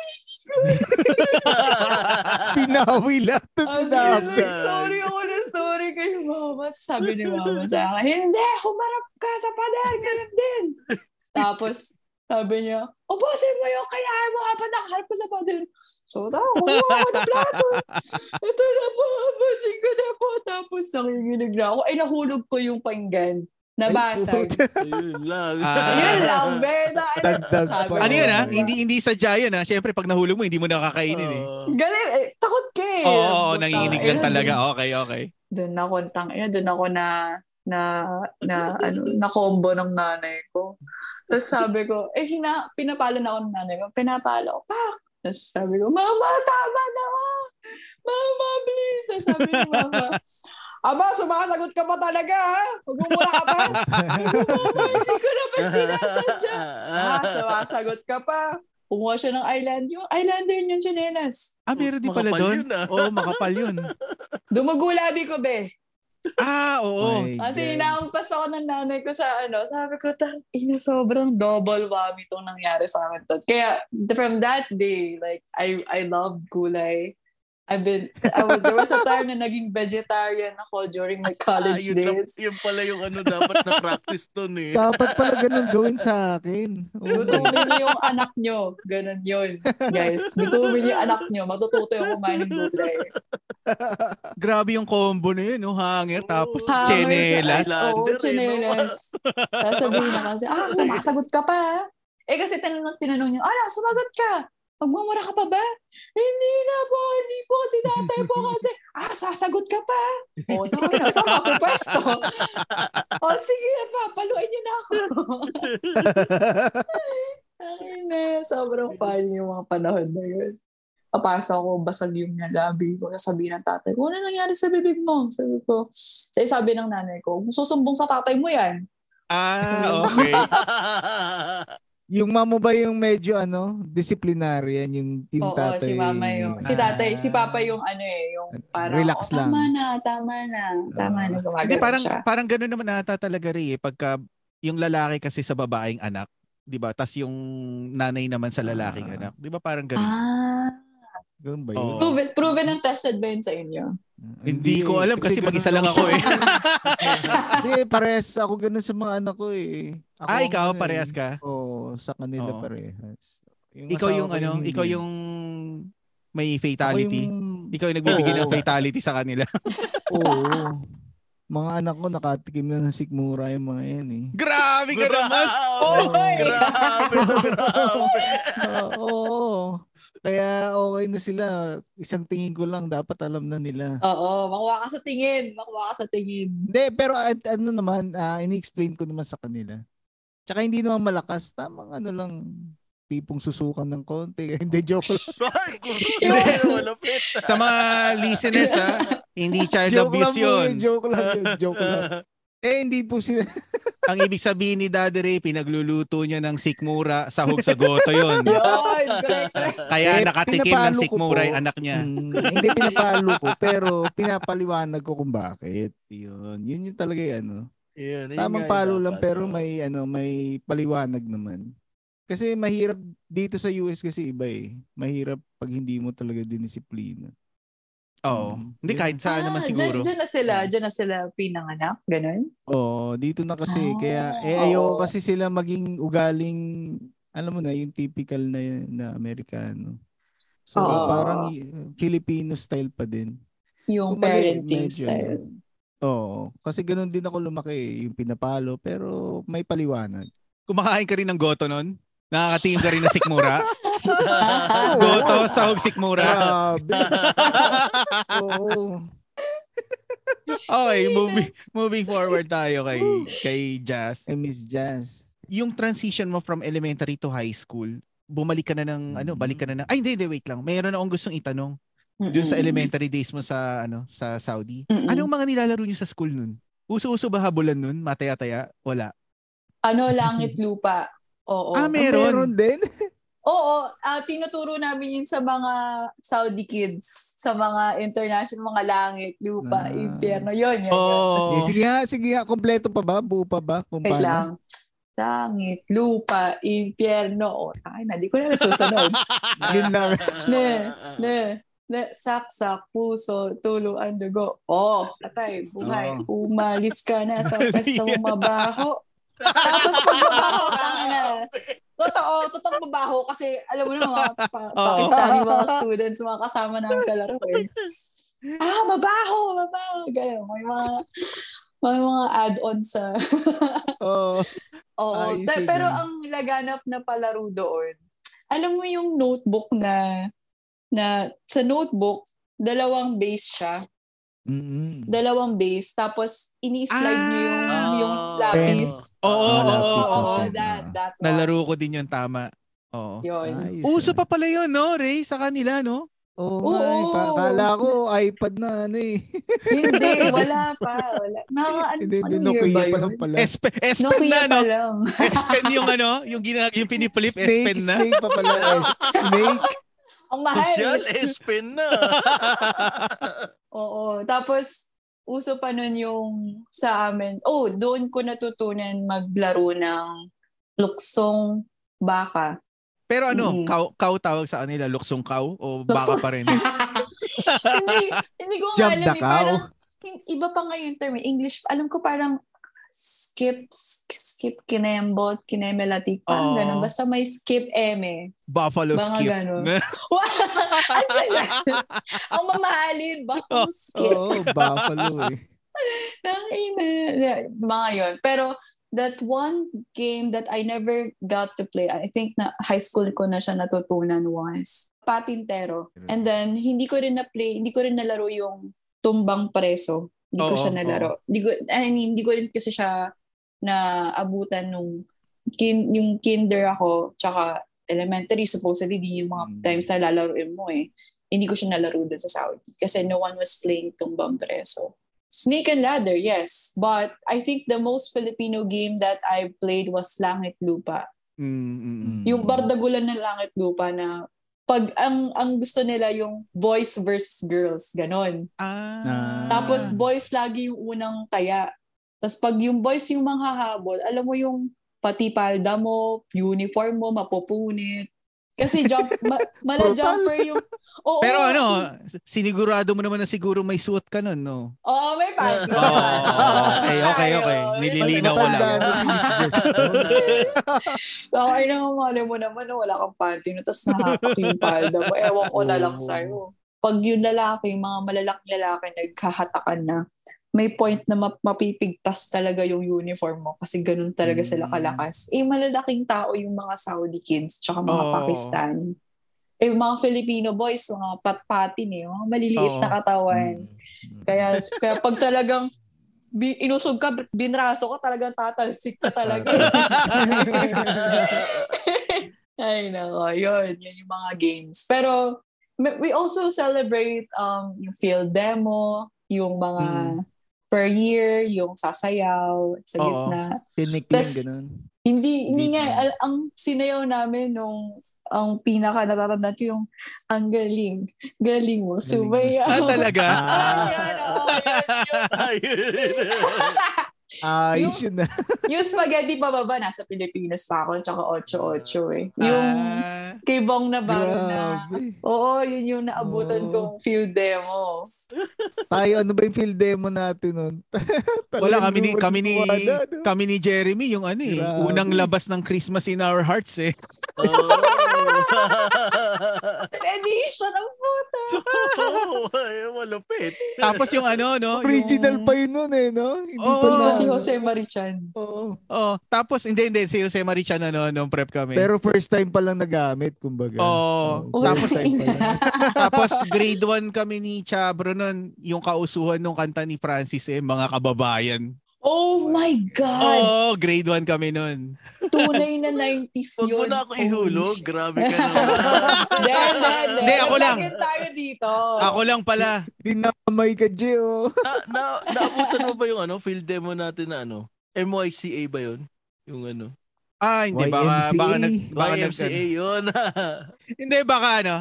Pinawi As in, sinabi. like, sorry ako na sorry kay mama. Sabi ni mama sa akin, hindi, humarap ka sa pader, ganun din. Tapos, sabi niya, ubusin mo yung kinain mo habang nakaharap ka sa pader. So, tao, kumuha ako ng plato. Ito na po, ubusin ko na po. Tapos, nakikinig na ako. Ay, nahulog ko yung pinggan. Nabasag. Ayun lang. Ah. Yun lang, be. Na, Dagdag Sabi pa. ko, Ano yun ha? diba? Hindi hindi sadya yun ha. Siyempre pag nahulog mo, hindi mo nakakainin eh. Galit, eh, takot ka eh. Oo, oo, Puta, nanginginig ayun, lang talaga. Okay, okay. doon ako tang doon ako na na na ano na combo ng nanay ko. Tapos sabi ko, eh hina, pinapalo na ako ng nanay ko. Pinapalo ko, pak! Tapos sabi ko, Mama, tama na! Mama, please! Tapos sabi ni Mama, Aba, sumasagot ka pa talaga, ha? Magmumura ka pa? Mama, hindi ko naman sinasadya. Ah, sumasagot ka pa. Kumuha siya ng island. Yung islander niyan, chinelas. Ah, meron din pala doon. yun, ah. Oo, makapal yun. Dumugulabi ko, be. Ah, oo. My Kasi inaampas ako ng nanay ko sa ano, sabi ko, ina, sobrang double whammy itong nangyari sa amin. to." Kaya from that day, like, I I loved gulay. I've been, I was, there was a time na naging vegetarian ako during my Ah, college yun, na- days. yun pala yung ano dapat na practice dun eh. Dapat pala ganun gawin sa akin. Oh Gutumin niyo yung anak nyo. Ganun yun. Guys, gutumin niyo yung anak nyo. Matututo yung kumain ng gulay. Grabe yung combo na yun, no? Hanger, tapos Hanger, chenelas. tsaka- Oo, no? chinelas. Sasabihin na kasi, ah, sumasagot ka pa. Eh kasi tinanong, tinanong niyo, ala, sumagot ka. Magmumura ka pa ba? Hindi na po, hindi po si tatay po kasi, ah, sasagot ka pa. O, tayo na, saan ako pwesto? o, sige na pa, paluin niyo na ako. Ay na, sobrang funny yung mga panahon na yun. Papasok ako, basag yung labi ko. Sasabihin ng tatay ko, ano nangyari sa bibig mo? Sabi ko, sa sabi ng nanay ko, susumbong sa tatay mo yan. Ah, okay. Yung mama ba yung medyo ano, disciplinarian yung yung Oo, tatay? si mama yung, si tatay, si Ah. papa yung ano eh, yung parang, Relax "Oh, lang." tama na, tama na, tama na, Ah. gumagano Hindi, parang, siya. parang gano'n naman nata talaga rin eh. Pagka yung lalaki kasi sa babaeng anak, di ba? Tapos yung nanay naman sa lalaking Ah. anak. Di ba parang gano'n? Ah, Ganun ba yun? Oo. proven, proven and tested ba yun sa inyo? Hindi ko eh. alam kasi ganun mag-isa lang ako eh. Hindi, parehas ako ganun sa mga anak ko eh. Ako ah, ikaw, eh. parehas ka? Oo, sa kanila Oo. parehas. Ikaw asawa yung ko ano, hindi. ikaw yung may Ako fatality. yung- Ikaw yung nagbibigay ng Oo. fatality sa kanila. Oo. Mga anak ko nakatikim na ng sikmura yung mga yan eh. Grabe ka naman! Oy! Grabe, grabe. Oo. Kaya okay na sila. Isang tingin ko lang, dapat alam na nila. Oo, makuha ka sa tingin, makuha ka sa tingin. Hindi, pero at- ano naman, ah, ini-explain ko naman sa kanila. Tsaka hindi naman malakas. Tamang ano lang, tipong susukan ng konti. Hindi, joke lang. Sa mga listeners ha, hindi child joke abuse yun. yun. Joke lang yun. Joke lang. Eh, hindi po sila. Ang ibig sabihin ni Daddy Ray, pinagluluto niya ng sikmura, sahog sa goto yun. Kaya Eh, nakatikim ng sikmura yung anak niya. Mm, hindi pinapalo ko, pero pinapaliwanag ko kung bakit. Yun. Yun yung talaga yung ano. Yun, Tamang palo lang pero may ano, may paliwanag naman. Kasi mahirap dito sa US kasi iba eh. Mahirap pag hindi mo talaga dinisiplina. Oo. Mm. Hindi kahit saan naman Ah, siguro. Dyan, dyan na sila, dyan na sila pinanganak, ganun. Oo, dito na kasi Ah, kaya eh oo. ayoko kasi sila maging ugaling alam mo na yung typical na na Amerikano. So Oo. parang Filipino style pa din. Yung Kumbaga, parenting medyo, style. Oo, kasi ganoon din ako lumaki, yung pinapalo pero may paliwanag. Kumakain ka rin ng goto nun? Nakakatingin ka rin ng sikmura? Goto, sahog, sikmura. Grabe. Oo. Okay, moving, moving forward tayo kay, kay Jazz. I miss Jazz. Yung transition mo from elementary to high school, bumalik ka na ng, ano, balik ka na ng, ay hindi, hindi, wait lang. Mayroon akong gustong itanong. Doon sa Mm-mm. elementary days mo sa, ano, sa Saudi. Mm-mm. Anong mga nilalaro niyo sa school nun? Uso-uso ba habulan nun? Mataya-taya? Wala. Ano, langit lupa. Oo. Ah, Ah, meron. meron din. Oo, ah, tinuturo namin yun sa mga Saudi kids, sa mga international, mga langit, lupa, Ah. impyerno, yun, yun, yun. Oo. Tas, Eh, sige nga, sige nga, kompleto pa ba? Buo pa ba? Kung wait paano? lang. Langit, lupa, impyerno. O, ay, na, di ko na nasusunod. Yun lang. ne, ne, ne, saksak, puso, tulo, undergo. Oh, patay, buhay. Umalis ka na sa pwesto mo mabaho. Tapos pag mabaho, na. Totoo, totoo mabaho kasi alam mo na mga pa-. Pakistani mga students, mga kasama namin kalaro eh. Ah, mabaho, mabaho. Ganun. May mga may mga add-ons sa Oo. Oo. Ta- yun, pero ah. ang laganap na palaro doon, alam mo yung notebook na na sa notebook, dalawang base siya. Mm-mm. Dalawang base. Tapos, ini-slide nyo yung, Ah. Lapis. Oo, oo, oo. Nalaro ko din yun, tama. Oo. Yun. Uso pa pala yun, no, Ray? Sa kanila, no? Oo, nga eh. Pa- Oo. Kala ko iPad na ano eh. Hindi, wala pa. Wala. Naka, ano, Hindi, hindi, ano year Nokia pa yun? lang pala. S Pen, S Pen Nokia na, no? pa. S Pen yung ano, yung, gina, yung piniflip, S Snake, Pen na. snake pa pala. eh. Snake. Ang mahal. Social S-Pen na. Oo. Tapos, uso pa nun yung sa amin. Oh, doon ko natutunan maglaro ng luksong baka. Pero ano, Mm. cow, cow tawag sa kanila, luksong cow o baka pa rin? hindi, hindi ko nga Jump alam. eh. Parang, iba pa nga yung term. English, alam ko parang skip, sk- skip kinembot, kinemelatik, parang Oo. ganun. Basta may skip eme. Buffalo Mga skip. ganun. Asa siya? Ang mamahalin, buffalo Oh. skip. Oo, buffalo eh. Tangina. Yeah, Mga yun. Pero that one game that I never got to play, I think na high school ko na siya natutunan was Patintero. And then, hindi ko rin na-play, hindi ko rin nalaro yung Tumbang Preso. Hindi ko Oo, siya nalaro. Hindi ko, I mean, hindi ko rin kasi siya naabutan nung kin, yung kinder ako, tsaka elementary, supposedly, di yung mga Mm. times na lalaroin mo eh. Hindi ko siya nalaro dun sa Saudi. Kasi no one was playing Tumbang Preso. Snake and Ladder, yes. But I think the most Filipino game that I played was Langit Lupa. Mm, mm, mm. Yung bardagulan ng Langit Lupa na pag ang ang gusto nila yung boys versus girls, ganon. Ah. Tapos boys lagi yung unang taya. Tapos pag yung boys yung manghahabol, alam mo yung pati palda mo, uniform mo, mapupunit. Kasi jump, ma, mala jumper yung... Oo, Pero ano, si- sinigurado mo naman na siguro may suot ka nun, no? Oo, may panty. Oo, okay, okay, okay. Nililinaw ko lang. Okay na mali mo naman na wala kang panty no, tapos nahapak yung palda mo. Ewan ko na lang sa'yo. Pag yung lalaki, mga malalaking lalaki nagkahatakan na, may point na map- mapipigtas talaga yung uniform mo kasi ganun talaga sila Mm. kalakas. Eh, malalaking tao yung mga Saudi kids tsaka mga Oo. Pakistani. Eh, mga Filipino boys, mga patpatin eh, mga maliliit Oo. na katawan. Mm. Kaya, kaya pag talagang bi- inusog ka, binraso ka, talagang tatalsik ka talaga. Ay, nako. Yun, yun yung mga games. Pero, we also celebrate um, yung field demo, yung mga Mm. Per year, yung sasayaw sa Oo. gitna. Tinikling, Tas- ganun. Hindi, hindi nga, ang sinayaw namin nung, ang pinaka natatandaan ko yung, ang galing, galing mo, sumayaw. Ah, talaga? Ah, yun, oo, yun, yun. Ayos Yung- yun na. Yung spaghetti pababa, nasa Pilipinas pa ako, tsaka 8-8 eh. Yung Ah, kay Bong na, Grabe. oo, yun yung naabutan Oo. kong field demo. Tayo, ano ba yung field demo natin nun? wala kami ni kami ni kami ni Jeremy yung ano eh, Grabe. unang labas ng Christmas in our hearts eh. Oh. Edition ang puta! Oh, ay, malupit. Tapos yung ano no, Original yung, pa yun nun eh, no? Hindi Oo. pa na. Jose Marichan. Oo. Oh, tapos hindi hindi si Jose Marichan ano nung prep kami. Pero first time pa lang nagamit, kumbaga. Oo. Oo, Tapos- first time pa lang. Tapos grade 1 kami ni Chabro nun, yung kausuhan ng kanta ni Francis eh, mga kababayan. Oh my God! Oo, grade 1 kami nun. Tunay na 90s Huwag yun. mo na ako ihulog. Holy shit. Grabe ka naman. Then, then, then. Hindi, ako lang. Tayo dito? Ako lang pala. Dinamay ka, Gio. na, na, naabutan mo ba yung ano, field demo natin na ano? MYCA ba yun? Yung ano? Ah, hindi baka baka nag baka nag, YMCA yun. Hindi baka ano.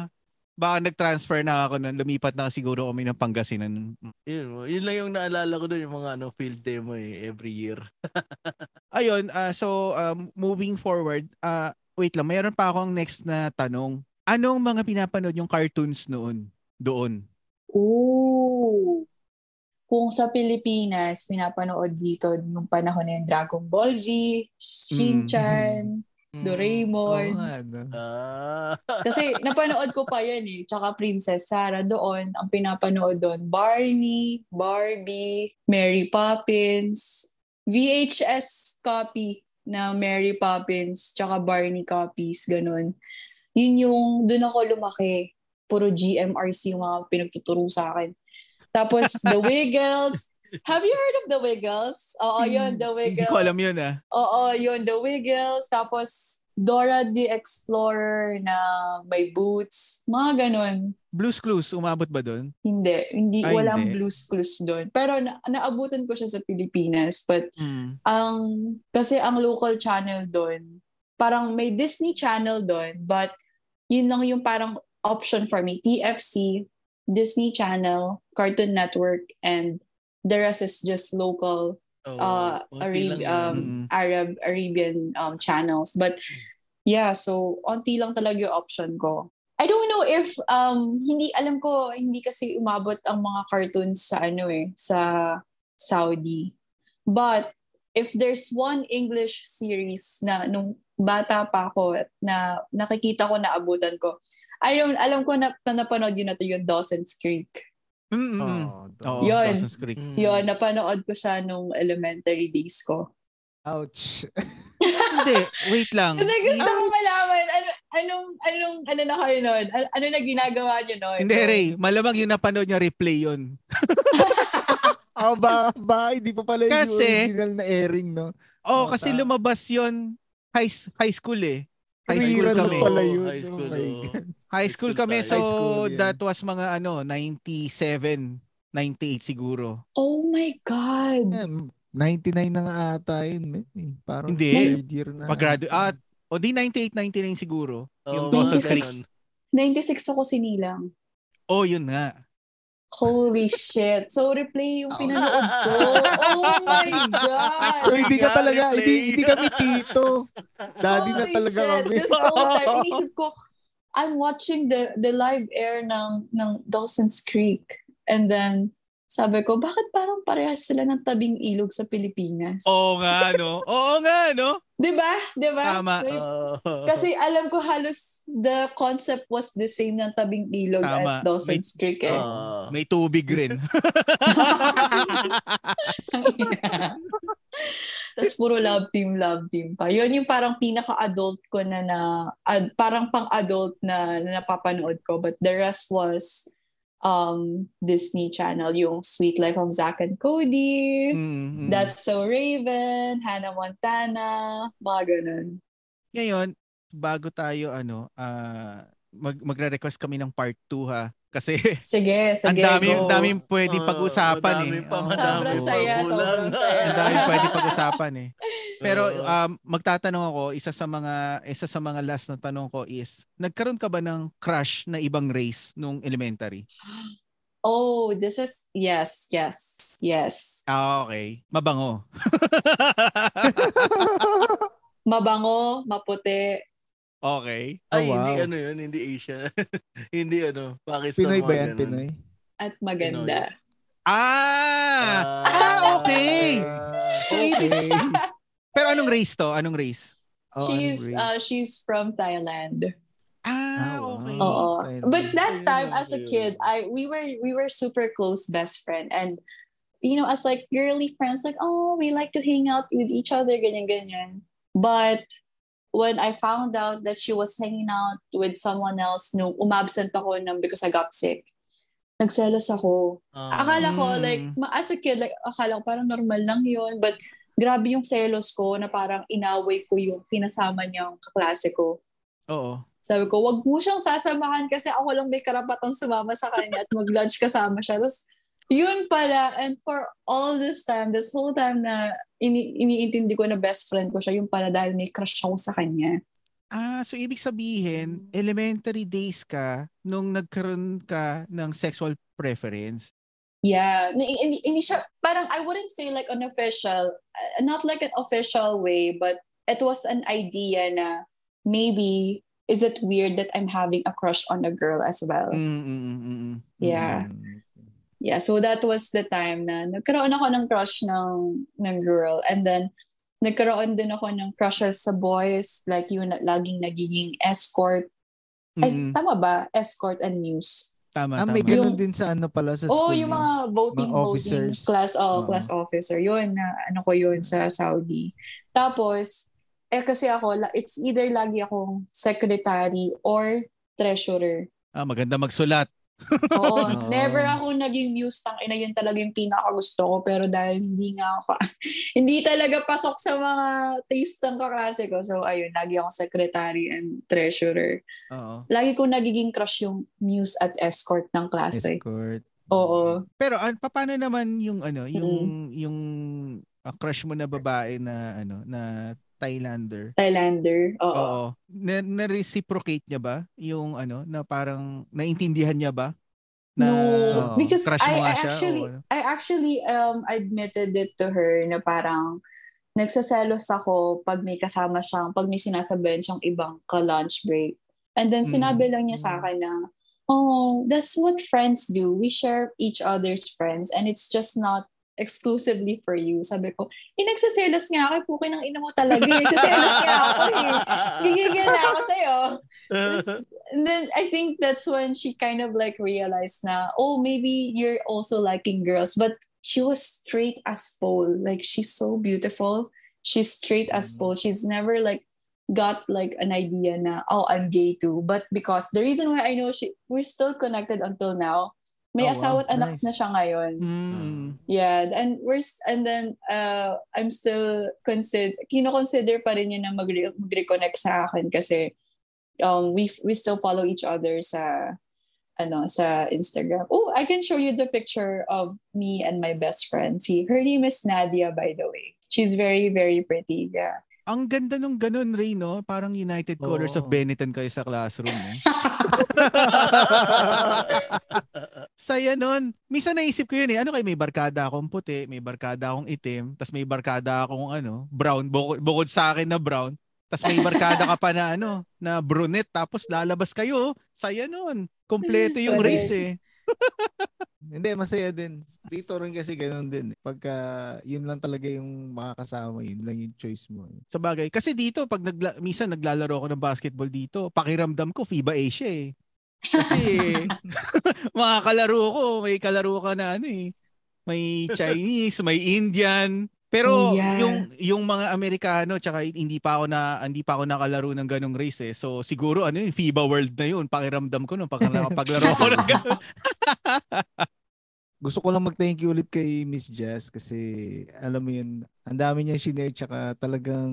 Baka nag-transfer na ako nun. Lumipat na siguro kami ng Pangasinan. yun, yun lang yung naalala ko doon, yung mga ano, field demo eh, every year. Ayun, ah, so um, moving forward, ah wait lang, mayroon pa akong next na tanong. Anong mga pinapanood yung cartoons noon? Doon. Ooh. Kung sa Pilipinas, pinapanood dito nung panahon na yung Dragon Ball Z, Shin-chan, Mm. Doraemon. Oo nga, no? Ah. Kasi napanood ko pa yan eh. Tsaka Princess Sarah doon. Ang pinapanood doon, Barney, Barbie, Mary Poppins, VHS copy na Mary Poppins, tsaka Barney copies, ganun. Yun yung, doon ako lumaki. Puro GMRC yung mga pinagtuturo sa akin. Tapos, The Wiggles. Have you heard of The Wiggles? Oo, yun, The Wiggles. Hindi ko alam yun ah. Oo, yun, The Wiggles. Tapos, Dora the Explorer na may boots. Mga ganun. Blues Clues, umabot ba doon? Hindi. Hindi, Ay, walang hindi. blues clues doon. Pero na, naabutan ko siya sa Pilipinas. But, Mm. ang, kasi ang local channel doon, parang may Disney channel doon. But, yun lang yung parang option for me. TFC, Disney Channel, Cartoon Network, and the rest is just local Oo, uh, Arab, um, Mm. Arab Arabian um, channels. But yeah, so onti lang talaga yung option ko. I don't know if um hindi alam ko hindi kasi umabot ang mga cartoons sa ano eh sa Saudi. But if there's one English series na nung bata pa ako na nakikita ko na abutan ko. I don't alam ko na, na napanood yun na to yung Dawson's Creek. Mm-mm. Oh, Oo, Yun. Mm. Yun, napanood ko siya nung elementary days ko. Ouch. Hindi, wait lang. Kasi gusto ko malaman, ano, anong, anong, ano na kayo nun? Ano, ano na ginagawa niyo nun? Hindi, Ray. Malamang yung napanood niya replay yun. Ah, ba, ba, hindi pa pala yung Kasi- original na airing, no? Oh, Oo, kasi ta- lumabas yun high, high school eh. High school Rerun kami. pala yun. High school, oh. High school kami. school So, tayo. High school, yeah. that was mga ano, 97, 98 siguro. Oh my God. Yeah, 99 na nga ata yun. man, eh. Parang Hindi. third year na. Pag-graduate. Ah, o di 98, 99 siguro. Yung Dawson's ganun. Creek. 96 ako sinilang. Oh, yun nga. Holy shit. So, replay yung Oh. pinanood ko. Oh my God. So, hindi ka talaga, hindi, hindi kami tito. Daddy na Holy talaga shit. kami. This whole time, inisip ko, I'm watching the the live air ng, ng Dawson's Creek. And then, sabi ko, bakit parang parehas sila ng tabing ilog sa Pilipinas? Oo nga, no? Oo nga, no? Di ba? Di ba? Tama. Like, Oo. Kasi alam ko halos the concept was the same ng tabing ilog Tama. at Dawson's Creek eh. Oo. May tubig rin. Tapos puro love team, love team pa. Yun yung parang pinaka-adult ko na na, ad- parang pang-adult na, na napapanood ko. But the rest was um Disney Channel, yung Sweet Life of Zack and Cody, Mm, mm. That's So Raven, Hannah Montana, mga ganun. Ngayon, bago tayo ano, ah mag magre-request kami ng part 2 ha. Kasi Sige, ang sige. dami, go. ang daming pwede Oo, pag-usapan madami eh. pa, madami Sobrang saya, sobrang saya. Ang dami pwede pag-usapan eh. Pero um, magtatanong ako, isa sa mga isa sa mga last na tanong ko is, nagkaroon ka ba ng crush na ibang race nung elementary? Oh, this is, yes, yes, yes. Ah, okay. Mabango. Mabango, maputi. Okay. Ay, Oh, hindi wow. ano yun, hindi Asia. hindi ano, Pakistan. Pinoy ba yan? ganun. Pinoy? At maganda. Ah! Ah, okay. Okay. Pero anong race to? Anong race? Oh, she's anong race? uh, she's from Thailand. Ah, Ah, wow. okay. Oo. But that time as a kid, I we were we were super close best friend and you know as like girly friends like oh we like to hang out with each other ganyan ganyan. But when I found out that she was hanging out with someone else nung umabsent ako nung because I got sick. Nagselos ako. Ah. Akala ko, Mm. like, as a kid, like, akala ko parang normal lang yun. But, grabe yung selos ko na parang inaway ko yung pinasama niyang kaklase ko. Oo. Sabi ko, wag mo siyang sasamahan kasi ako lang may karapatang sumama sa kanya at mag-lunch kasama siya. Tapos, yun pala. And for all this time, this whole time na ini iniintindi ko na best friend ko siya, yung pala dahil may crush ako sa kanya. Ah, so ibig sabihin, elementary days ka nung nagkaroon ka ng sexual preference. Yeah. Hindi, hindi siya, parang I wouldn't say like an official, uh, not like an official way, but it was an idea na maybe, is it weird that I'm having a crush on a girl as well? Mm, mm, mm, mm, mm. Yeah. Mm. Yeah, so that was the time na nagkaroon ako ng crush ng, ng girl. And then, nagkaroon din ako ng crushes sa boys. Like yung na- laging nagiging escort. Ay, Mm, tama ba? Escort and news. tama, Ah, may tama. ganun Yung- din sa ano pala sa Oo, school. oh, yung mga voting, Mga voting. officers. Class, oh, Oo. class officer. Yun, na ano ko yun sa Saudi. Tapos, eh kasi ako, la- it's either lagi akong secretary or treasurer. Ah, maganda magsulat. Oo, Oo. never ako naging news tang ina yun talaga yung pinakagusto ko pero dahil hindi nga ako hindi talaga pasok sa mga taste ng kaklase ko. So ayun, lagi ako secretary and treasurer. Oo. Lagi ko nagiging crush yung muse at escort ng klase. Escort. Oo. Pero an paano naman yung ano, yung Mm. yung ah, crush mo na babae na ano, na Thailander? Thailander. Oo. Oo. Na, na-reciprocate niya ba yung ano, na parang naintindihan niya ba Na no, because crush I, I siya? actually o ano? I actually um admitted it to her na parang nagsaselos ako pag may kasama siyang, pag may sinasabihan siyang ibang ka-lunch break. And then Mm. sinabi lang niya sa akin na, oh, that's what friends do. We share each other's friends and it's just not exclusively for you. Sabi ko, eh, nagsaselos nga ako. Pukin ng ina mo talaga. eh. Nagsaselos nga ako eh. Gigigil na ako sa'yo. And then I think that's when she kind of like realized na, oh, maybe you're also liking girls. But she was straight as pole. Like she's so beautiful. She's straight as pole. She's never like got like an idea na, oh, I'm gay too. But because the reason why I know she, we're still connected until now, may Oh, wow. asawa at anak Nice. na siya ngayon. Mm. Yeah, and we're and then uh I'm still consider kino-consider pa rin niya na mag- mag-reconnect sa akin kasi um we we still follow each other sa ano sa Instagram. Oh, I can show you the picture of me and my best friend. See, her name is Nadia by the way. She's very very pretty. Yeah. Ang ganda nung ganun, Ray, no? Parang United Colors of Oo. Benetton kayo sa classroom. Eh. Saya nun. Minsan naisip ko yun eh. Ano kay may barkada akong puti, may barkada akong itim, tas may barkada akong ano, brown, bukod, bukod sa akin na brown. Tas may barkada ka pa na ano, na brunette, tapos lalabas kayo. Saya nun. Kompleto yung race eh. Hindi, masaya din. Dito rin kasi ganun din. eh. Pagka yun lang talaga yung makakasama, yun lang yung choice mo. Sa bagay. Kasi dito, pag nagla- minsan naglalaro ako ng basketball dito, pakiramdam ko FIBA Asia eh. Kasi mga kalaro ko, may kalaro ka na ano eh. May Chinese, may Indian. Pero Oh, yeah. yung yung mga Amerikano tsaka hindi pa ako na hindi pa ako nakalaro ng ganong race eh. So siguro ano yung FIBA World na yun, pakiramdam ko nung pag nakapaglaro ko ng ganon. Gusto ko lang mag-thank you ulit kay Miss Jazz kasi alam mo yun, ang dami niya shinare tsaka talagang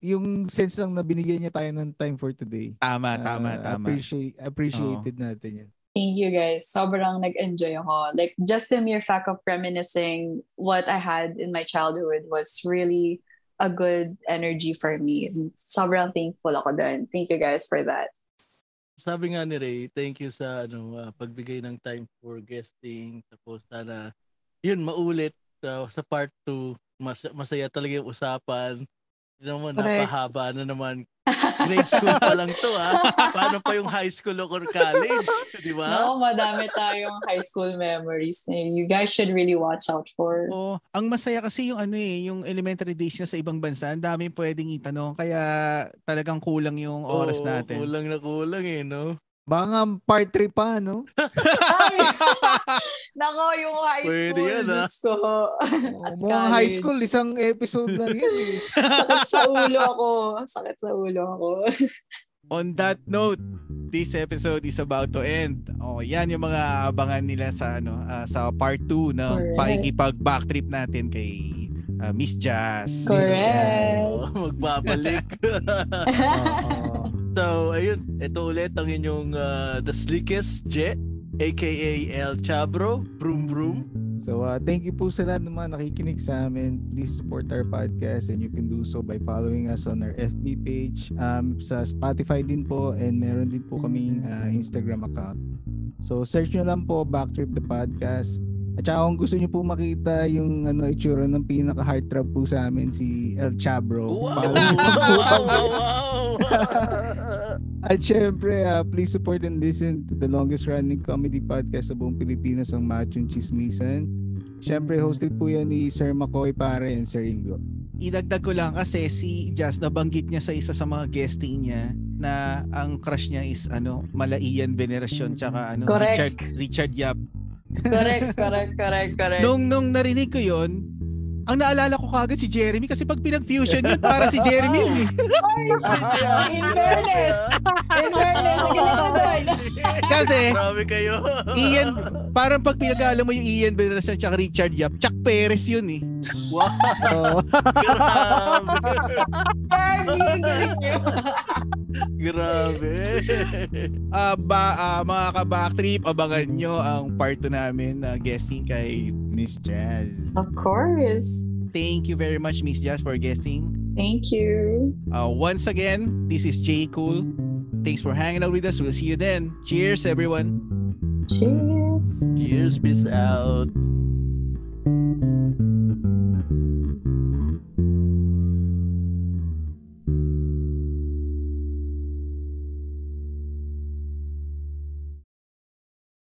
yung sense lang na binigyan niya tayo ng time for today. Tama, Ah, tama, tama. Appreciate, appreciated natin yan. Thank you guys. Sobrang nag-enjoy ako. Like just the mere fact of reminiscing what I had in my childhood was really a good energy for me. Sobrang thankful ako dun. Thank you guys for that. Sabi nga ni Ray, thank you sa ano ah, pagbigay ng time for guesting. Tapos sana yun maulit ah, sa part 2. Mas, masaya talaga yung usapan. Naman, Correct. napahaba na naman. Grade school pa lang to ah. Paano pa yung high school o college? Di ba? No, madami tayong high school memories na you guys should really watch out for. Oo. ang masaya kasi yung ano eh, yung elementary days niya sa ibang bansa, ang dami pwedeng itanong. Kaya talagang kulang yung oras Oo, natin. Kulang na kulang eh, no? Baka nga part 3 pa, no? Ay! Nako, yung high Pwede school. yan, ah. Diyos ko. At Mga high college. school, isang episode lang yan eh. Sakit sa ulo ako. Sakit sa ulo ako. On that note, this episode is about to end. Oh, yan yung mga abangan nila sa ano, ah, sa part 2 ng Correct. pakikipag backtrip natin kay ah, Miss Jazz. Correct. Oo, magbabalik. Oo. So, ayun. Ito ulit ang inyong ah, The Slickest Je, aka El Chabro, Broom Broom. So, uh, thank you po sa lahat ng mga nakikinig sa amin. Please support our podcast and you can do so by following us on our FB page, um, sa Spotify din po, and meron din po kaming uh, Instagram account. So, search nyo lang po Backtrip the Podcast. At saka kung gusto nyo po makita yung ano, itsura ng pinaka-heartthrob po sa amin, si El Chabro. Wow! Wow! At syempre, uh, please support and listen to the longest running comedy podcast sa buong Pilipinas, ang Machong Chismisan. Syempre, hosted po yan ni Sir McCoy Pare and Sir Ingo. Idagdag ko lang kasi si Jazz nabanggit niya sa isa sa mga guesting niya na ang crush niya is ano, Malaian Veneracion tsaka ano, Correct. Richard Richard Yap. Correct, correct, correct, correct. Nung nung narinig ko 'yon, ang naalala ko kagad si Jeremy kasi pag pinag-fusion yun, para si Jeremy yun eh. In fairness. In fairness. Ang galing ko doon. Kasi, Grabe kayo. Ian, parang pag pinag-alam mo yung Ian Veneracion tsaka Richard Yap, Chuck Perez yun eh. Wow! Grabe! Niyo. Grabe! Ah, ba, ah, mga ka-backtrip, abangan nyo ang part 2 namin na guesting kay Miss Jazz. Of course. Thank you very much, Miss Jazz, for guesting. Thank you. Uh, once again, this is Jay Cool. Thanks for hanging out with us. We'll see you then. Cheers, everyone. Cheers. Cheers! Cheers, peace out.